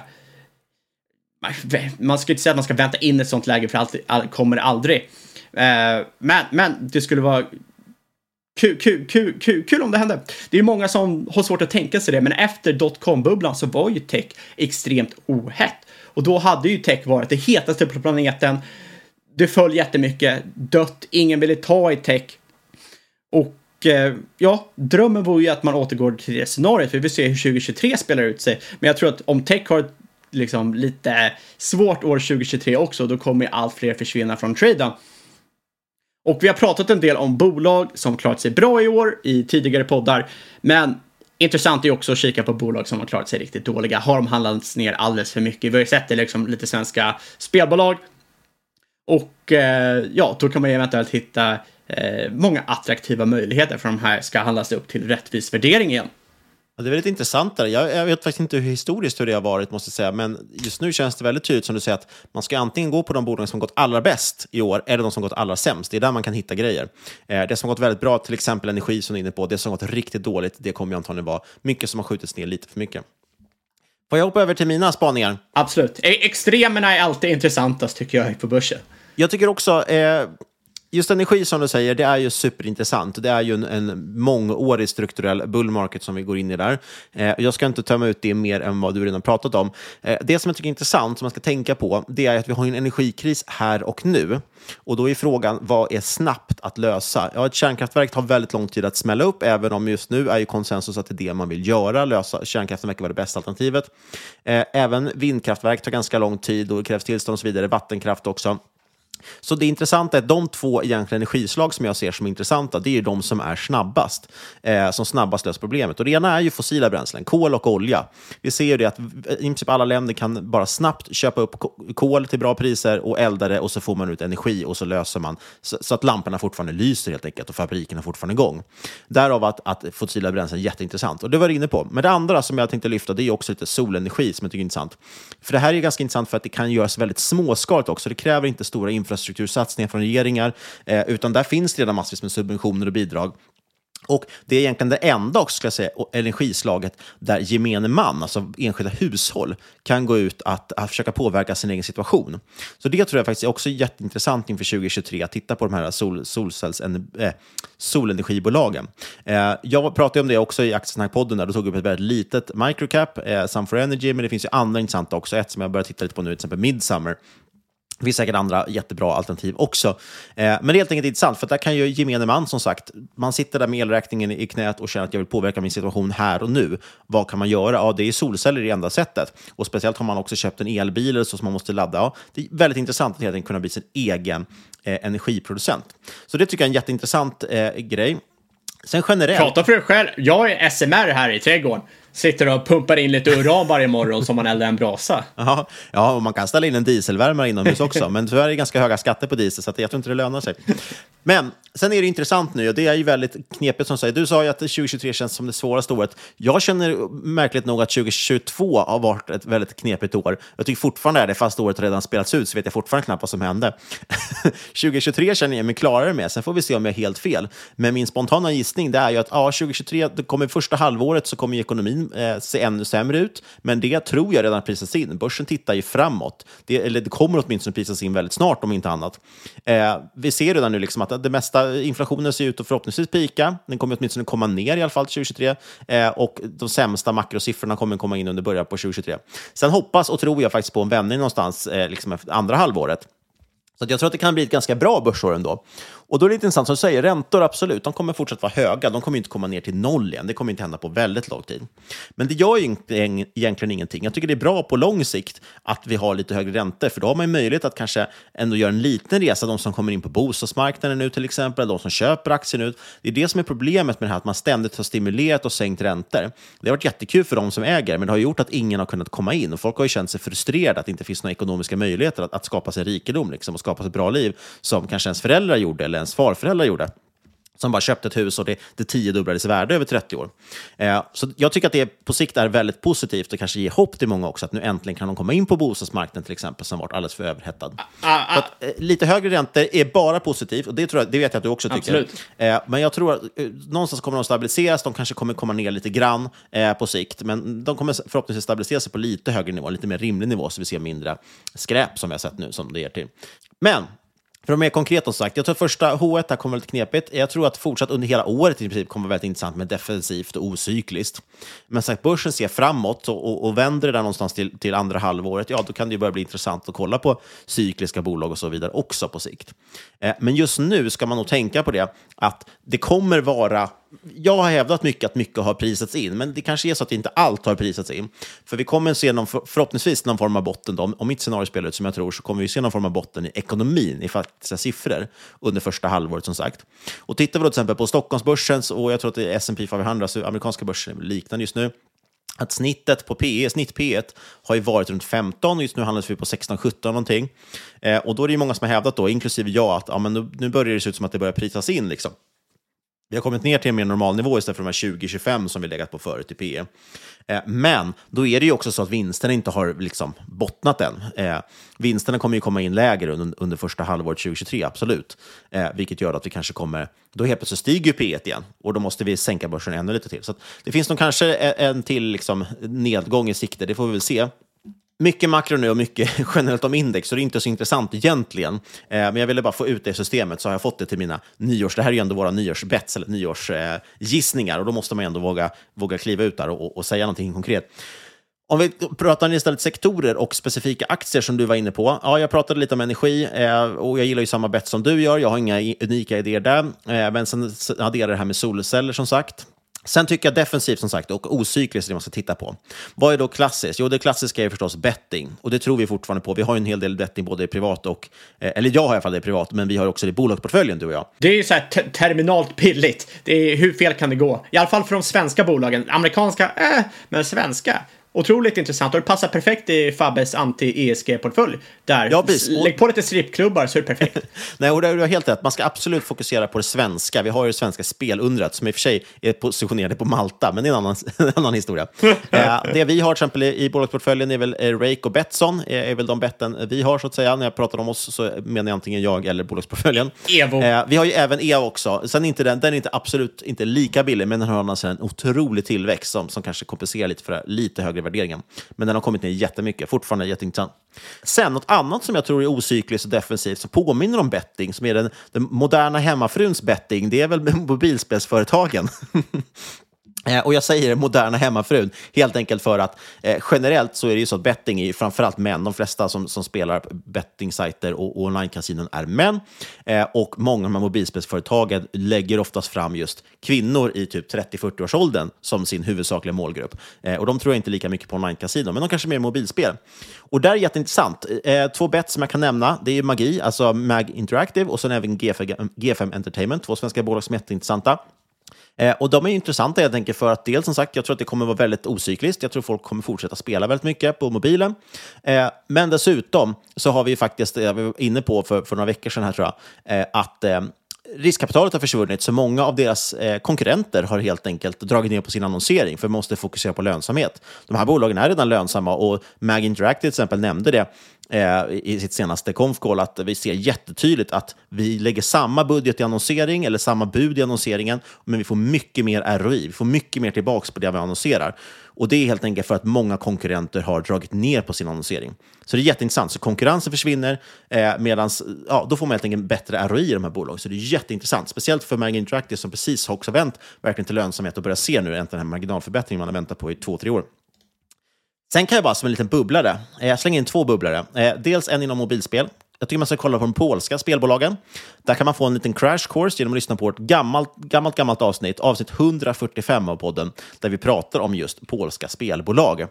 man ska inte säga att man ska vänta in ett sånt läge för allt kommer aldrig. Ehm, men, men det skulle vara kul, kul, kul, kul, kul om det hände. Det är många som har svårt att tänka sig det, men efter dotcom-bubblan så var ju tech extremt ohett. Och då hade ju tech varit det hetaste på planeten. Det föll jättemycket, dött, ingen ville ta i tech. Och eh, ja, drömmen vore ju att man återgår till det scenariot. Vi vill se hur 2023 spelar ut sig. Men jag tror att om tech har ett liksom lite svårt år 2023 också, då kommer allt fler försvinna från traden. Och vi har pratat en del om bolag som klarat sig bra i år i tidigare poddar, men intressant är också att kika på bolag som har klarat sig riktigt dåliga. Har de handlats ner alldeles för mycket? Vi har ju sett det liksom lite svenska spelbolag. Och eh, ja, då kan man ju eventuellt hitta eh, många attraktiva möjligheter för de här ska handlas upp till rättvis värdering igen. Ja, det är väldigt intressant. Där. Jag, jag, vet faktiskt inte hur historiskt hur det har varit, måste säga. men just nu känns det väldigt tydligt som du säger att man ska antingen gå på de bolag som gått allra bäst i år eller de som gått allra sämst. Det är där man kan hitta grejer. Eh, det som gått väldigt bra, till exempel energi som du är inne på, det som gått riktigt dåligt, det kommer ju antagligen vara mycket som har skjutits ner lite för mycket. Får jag hoppa över till mina spaningar? Absolut. E- extremerna är alltid intressantast tycker jag på börsen. Jag tycker också, eh, Just energi som du säger, det är ju superintressant. Det är ju en, en mångårig strukturell bull market som vi går in i där. Eh, jag ska inte tömma ut det mer än vad du redan pratat om. Eh, det som jag tycker är intressant, som man ska tänka på, det är att vi har en energikris här och nu. Och då är frågan, vad är snabbt att lösa? Ja, ett kärnkraftverk tar väldigt lång tid att smälla upp, även om just nu är ju konsensus att det är det man vill göra. Lösa. Kärnkraften verkar vara det bästa alternativet. Eh, även vindkraftverk tar ganska lång tid och det krävs tillstånd och så vidare. Vattenkraft också. Så det intressanta är att de två egentligen energislag som jag ser som intressanta, det är de som är snabbast, eh, som snabbast löser problemet. Och det ena är ju fossila bränslen, kol och olja. Vi ser ju det att i princip alla länder kan bara snabbt köpa upp kol till bra priser och elda det och så får man ut energi och så löser man så, så att lamporna fortfarande lyser helt enkelt och fabrikerna fortfarande igång. Därav att, att fossila bränslen är jätteintressant. Och det var du inne på. Men det andra som jag tänkte lyfta, det är också lite solenergi som jag tycker är intressant. För det här är ganska intressant för att det kan göras väldigt småskaligt också. Det kräver inte stora infrastruktursatsningar från regeringar, eh, utan där finns redan massvis med subventioner och bidrag. Och Det är egentligen det enda också, ska jag säga, energislaget där gemene man, alltså enskilda hushåll, kan gå ut att, att försöka påverka sin egen situation. Så det tror jag faktiskt är också jätteintressant inför 2023, att titta på de här sol, solcells, äh, solenergibolagen. Eh, jag pratade om det också i Aktiesnackpodden, där då tog jag upp ett väldigt litet microcap, eh, Sun for Energy, men det finns ju andra intressanta också. Ett som jag börjar titta lite på nu, till exempel Midsummer, det finns säkert andra jättebra alternativ också. Eh, men det är helt enkelt intressant, för där kan ju gemene man, som sagt, man sitter där med elräkningen i knät och känner att jag vill påverka min situation här och nu. Vad kan man göra? Ja, det är solceller det enda sättet. Och speciellt har man också köpt en elbil eller så som man måste ladda. Ja, det är väldigt intressant att helt enkelt kunna bli sin egen eh, energiproducent. Så det tycker jag är en jätteintressant eh, grej. Sen generellt... Prata för dig själv. Jag är SMR här i trädgården. Sitter och pumpar in lite uran varje morgon som man eldar en brasa. Ja, ja, och man kan ställa in en dieselvärmare inomhus också, men tyvärr är det ganska höga skatter på diesel, så jag tror inte det lönar sig. Men sen är det intressant nu, och det är ju väldigt knepigt som säger. Du sa ju att 2023 känns som det svåraste året. Jag känner märkligt nog att 2022 har varit ett väldigt knepigt år. Jag tycker fortfarande är det, fast året redan spelats ut, så vet jag fortfarande knappt vad som hände. (laughs) 2023 känner jag mig klarare med, sen får vi se om jag är helt fel. Men min spontana gissning det är ju att ja, 2023, det kommer första halvåret så kommer ekonomin eh, se ännu sämre ut, men det tror jag redan prisas in. Börsen tittar ju framåt, det, eller det kommer åtminstone prisas in väldigt snart om inte annat. Eh, vi ser redan nu liksom att det mesta, inflationen ser ut att förhoppningsvis pika, den kommer åtminstone komma ner i alla fall till 2023 eh, och de sämsta makrosiffrorna kommer komma in under början på 2023. Sen hoppas och tror jag faktiskt på en vändning någonstans eh, liksom efter andra halvåret. Så jag tror att det kan bli ett ganska bra börsår ändå. Och då är det intressant som du säger, räntor absolut, de kommer fortsatt vara höga. De kommer inte komma ner till noll igen. Det kommer inte hända på väldigt lång tid. Men det gör ju egentligen ingenting. Jag tycker det är bra på lång sikt att vi har lite högre räntor, för då har man möjlighet att kanske ändå göra en liten resa. De som kommer in på bostadsmarknaden nu till exempel, de som köper aktier nu. Det är det som är problemet med det här, att man ständigt har stimulerat och sänkt räntor. Det har varit jättekul för de som äger, men det har gjort att ingen har kunnat komma in. Och folk har ju känt sig frustrerade att det inte finns några ekonomiska möjligheter att, att skapa sig rikedom liksom, och skapa sig ett bra liv som kanske ens föräldrar gjorde eller ens farföräldrar gjorde som bara köpte ett hus och det, det tiodubblades i värde över 30 år. Eh, så jag tycker att det på sikt är väldigt positivt och kanske ger hopp till många också, att nu äntligen kan de komma in på bostadsmarknaden till exempel, som varit alldeles för överhettad. Ah, ah. Att, eh, lite högre räntor är bara positivt, och det, tror jag, det vet jag att du också tycker. Eh, men jag tror att eh, någonstans kommer de stabiliseras, de kanske kommer komma ner lite grann eh, på sikt, men de kommer förhoppningsvis stabilisera sig på lite högre nivå, lite mer rimlig nivå, så vi ser mindre skräp som vi har sett nu, som det ger till. Men för att vara mer konkret som sagt, jag tror att första H1 kommer vara lite knepigt. Jag tror att fortsatt under hela året i princip kommer vara väldigt intressant med defensivt och ocykliskt. Men sagt, börsen ser framåt och, och, och vänder det där någonstans till, till andra halvåret, ja då kan det ju börja bli intressant att kolla på cykliska bolag och så vidare också på sikt. Eh, men just nu ska man nog tänka på det, att det kommer vara jag har hävdat mycket att mycket har prisats in, men det kanske är så att inte allt har prisats in. För vi kommer se någon, förhoppningsvis någon form av botten. Då. Om mitt scenario spelar ut som jag tror så kommer vi se någon form av botten i ekonomin, i faktiska siffror, under första halvåret som sagt. Och tittar vi då till exempel på Stockholmsbörsen, och jag tror att det är S&P 500, så amerikanska börsen är liknande just nu, att snittet på PE, snitt P1 har ju varit runt 15, just nu handlas vi på 16-17 någonting. Eh, och då är det många som har hävdat, då, inklusive jag, att ja, men nu, nu börjar det se ut som att det börjar prisas in. Liksom. Vi har kommit ner till en mer normal nivå istället för de här 20-25 som vi legat på förut i PE. Eh, men då är det ju också så att vinsterna inte har liksom bottnat än. Eh, vinsterna kommer ju komma in lägre under, första halvåret 2023, absolut. Eh, vilket gör att vi kanske kommer, då helt plötsligt stiger P1 igen och då måste vi sänka börsen ännu lite till. Så det finns nog kanske e- en till liksom nedgång i sikte, det får vi väl se mycket makro nu och mycket (laughs) generellt om index, så det är inte så intressant egentligen. Eh, men jag ville bara få ut det i systemet, så har jag fått det till mina nyårs... Det här är ju ändå våra nyårsbets eller nyårsgissningar, eh, och då måste man ju ändå våga, våga kliva ut där och, och säga någonting konkret. Om vi pratar istället sektorer och specifika aktier som du var inne på. Ja, jag pratade lite om energi eh, och jag gillar ju samma bett som du gör. Jag har inga unika idéer där. Eh, men sen adderar det här med solceller som sagt. Sen tycker jag defensivt som sagt och ocykliskt är det man ska titta på. Vad är då klassiskt? Jo, det klassiska är förstås betting och det tror vi fortfarande på. Vi har ju en hel del betting både i privat och, eh, eller jag har i alla fall det privat, men vi har också det i bolagsportföljen du och jag. Det är ju så här terminalt billigt. Det är, hur fel kan det gå? I alla fall för de svenska bolagen. Amerikanska, eh, men svenska. Otroligt intressant och det passar perfekt i Fabbes anti-ESG-portfölj. Där, ja, lägg på lite strippklubbar så är det perfekt. (laughs) Nej, och du har helt rätt. Man ska absolut fokusera på det svenska. Vi har ju det svenska spelundret som i och för sig är positionerade på Malta, men det är en annan, (laughs) en annan historia. (laughs) eh, det vi har till exempel i, i bolagsportföljen är väl eh, Rake och Betsson, är, är, väl de betten vi har så att säga. När jag pratar om oss så menar jag antingen jag eller bolagsportföljen. Evo. Eh, vi har ju även Evo också. Sen inte den, den är inte absolut inte lika billig, men den har alltså en otrolig tillväxt som, som kanske kompenserar lite för lite högre värderingen. Men den har kommit ner jättemycket, fortfarande jätteintressant. Sen något annat som jag tror är ocykliskt och defensivt, som påminner om betting, som är den, den moderna hemmafruns betting, det är väl (laughs) mobilspelsföretagen. (laughs) Eh, och jag säger moderna hemmafrun helt enkelt för att eh, generellt så är det ju så att betting är ju framförallt män. De flesta som, som spelar bettingsajter och, och online-kasinon är män. Eh, och många av de här mobilspelsföretagen lägger oftast fram just kvinnor i typ 30-40-årsåldern som sin huvudsakliga målgrupp. Eh, och de tror jag inte lika mycket på online-kasinon, men de kanske mer mobilspel. Och där är jätteintressant. Eh, två bett som jag kan nämna, det är ju Magi, alltså Mag Interactive och sen även G5, G5 Entertainment, två svenska bolag som är jätteintressanta. Eh, och de är intressanta helt enkelt för att dels som sagt, jag tror att det kommer vara väldigt ocykliskt. Jag tror folk kommer fortsätta spela väldigt mycket på mobilen. Eh, men dessutom så har vi faktiskt, jag var inne på för, för några veckor sedan här tror jag, eh, att eh, riskkapitalet har försvunnit, så många av deras eh, konkurrenter har helt enkelt dragit ner på sin annonsering, för måste fokusera på lönsamhet. De här bolagen är redan lönsamma och Mag Interactive till exempel nämnde det Eh, i sitt senaste konfkål att vi ser jättetydligt att vi lägger samma budget i annonsering eller samma bud i annonseringen, men vi får mycket mer ROI. Vi får mycket mer tillbaka på det vi annonserar. Och det är helt enkelt för att många konkurrenter har dragit ner på sin annonsering. Så det är jätteintressant. Så konkurrensen försvinner, eh, medan ja, då får man helt enkelt bättre ROI i de här bolagen. Så det är jätteintressant, speciellt för Mag Interactive som precis har också vänt verkligen till lönsamhet och börjar se nu äntligen den här marginalförbättringen man har väntat på i två, tre år. Sen kan jag bara som en liten bubblare, eh, jag slänger in två bubblare. Eh, dels en inom mobilspel. Jag tycker man ska kolla på de polska spelbolagen. Där kan man få en liten crash course genom att lyssna på ett gammalt, gammalt, gammalt avsnitt, avsnitt 145 av podden, där vi pratar om just polska spelbolag.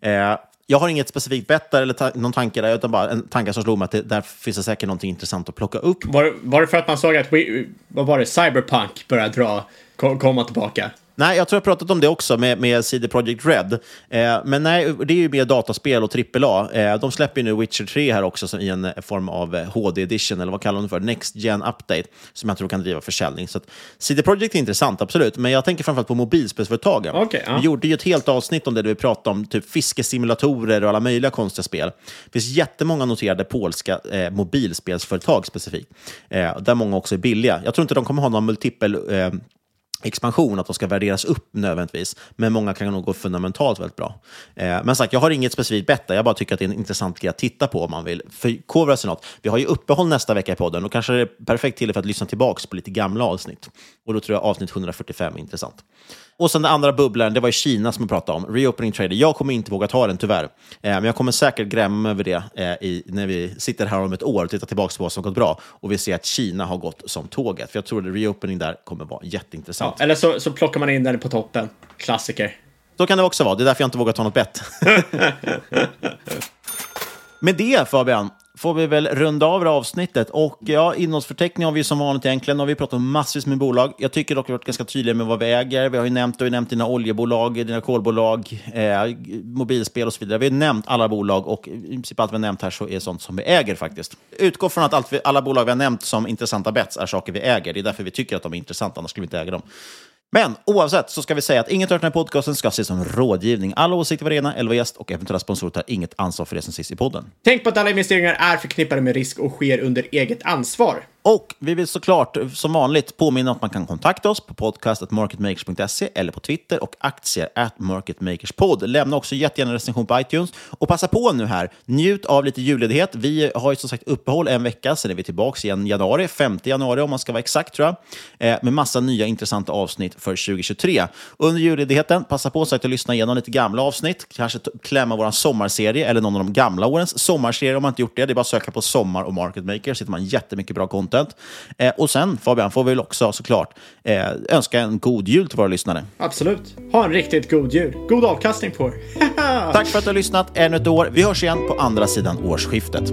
Eh, jag har inget specifikt bett där eller ta någon tanke där, utan bara en tanke som slog mig att det, där finns det säkert något intressant att plocka upp. Var, var det för att man såg att, vi, vad var det, Cyberpunk började dra, komma tillbaka? Nej, jag tror jag pratat om det också med, med CD Projekt Red. Eh, men nej, det är ju mer dataspel och AAA. Eh, de släpper ju nu Witcher 3 här också som i en form av eh, HD edition, eller vad kallar de det för? Next Gen Update, som jag tror kan driva försäljning. Så att CD Projekt är intressant, absolut. Men jag tänker framförallt på mobilspelsföretagen. Okay, ja. Vi gjorde ju ett helt avsnitt om det där vi pratade om typ fiskesimulatorer och alla möjliga konstiga spel. Det finns jättemånga noterade polska eh, mobilspelsföretag specifikt, eh, där många också är billiga. Jag tror inte de kommer ha någon multipel eh, expansion, att de ska värderas upp nödvändigtvis. Men många kan nog gå fundamentalt väldigt bra. Eh, men sagt, jag har inget specifikt bett där. Jag bara tycker att det är en intressant grej att titta på om man vill förkovra sig något. Vi har ju uppehåll nästa vecka i podden och kanske är det perfekt tillfälle för att lyssna tillbaka på lite gamla avsnitt. Och då tror jag avsnitt 145 är intressant. Och sen den andra bubblan, det var ju Kina som jag pratade om. Reopening trader. Jag kommer inte våga ta den tyvärr. Eh, men jag kommer säkert grämma över det eh, i, när vi sitter här om ett år och tittar tillbaka på vad som gått bra. Och vi ser att Kina har gått som tåget. För jag tror att reopening där kommer vara jätteintressant. Ja, eller så, så plockar man in den på toppen. Klassiker. Så kan det också vara. Det är därför jag inte vågar ta något bett. (laughs) Med det Fabian, får vi väl runda av det här avsnittet. Och ja, innehållsförteckning har vi som vanligt egentligen. Och vi pratat om massvis med bolag. Jag tycker dock att vi har varit ganska tydliga med vad vi äger. Vi har ju nämnt, har ju nämnt dina oljebolag, dina kolbolag, eh, mobilspel och så vidare. Vi har nämnt alla bolag och i princip allt vi har nämnt här så är sånt som vi äger faktiskt. Utgå från att allt vi, alla bolag vi har nämnt som intressanta bets är saker vi äger. Det är därför vi tycker att de är intressanta, annars skulle vi inte äga dem. Men oavsett så ska vi säga att inget av den här podcasten ska ses som rådgivning. Alla åsikter var rena, eller var gäst och eventuella sponsorer tar inget ansvar för det som sägs i podden. Tänk på att alla investeringar är förknippade med risk och sker under eget ansvar. Och vi vill såklart eh, som vanligt påminna om att man kan kontakta oss på podcast.marketmakers.se eller på Twitter och aktier at marketmakerspod. Lämna också jättegärna en recension på iTunes och passa på nu här. Njut av lite julledighet. Vi har ju som sagt uppehåll en vecka, sen är vi tillbaka igen i januari, 5 januari om man ska vara exakt tror jag, eh, med massa nya intressanta avsnitt för 2023. Under julledigheten, passa på så att lyssna igenom lite gamla avsnitt, kanske klämma vår sommarserie eller någon av de gamla årens sommarserie om man inte gjort det. Det är bara att söka på sommar och MarketMaker så hittar man jättemycket bra content. Eh, och sen Fabian, får vi väl också såklart eh, önska en god jul till våra lyssnare. Absolut. Ha en riktigt god jul. God avkastning på er. (laughs) Tack för att du har lyssnat ännu ett år. Vi hörs igen på andra sidan årsskiftet.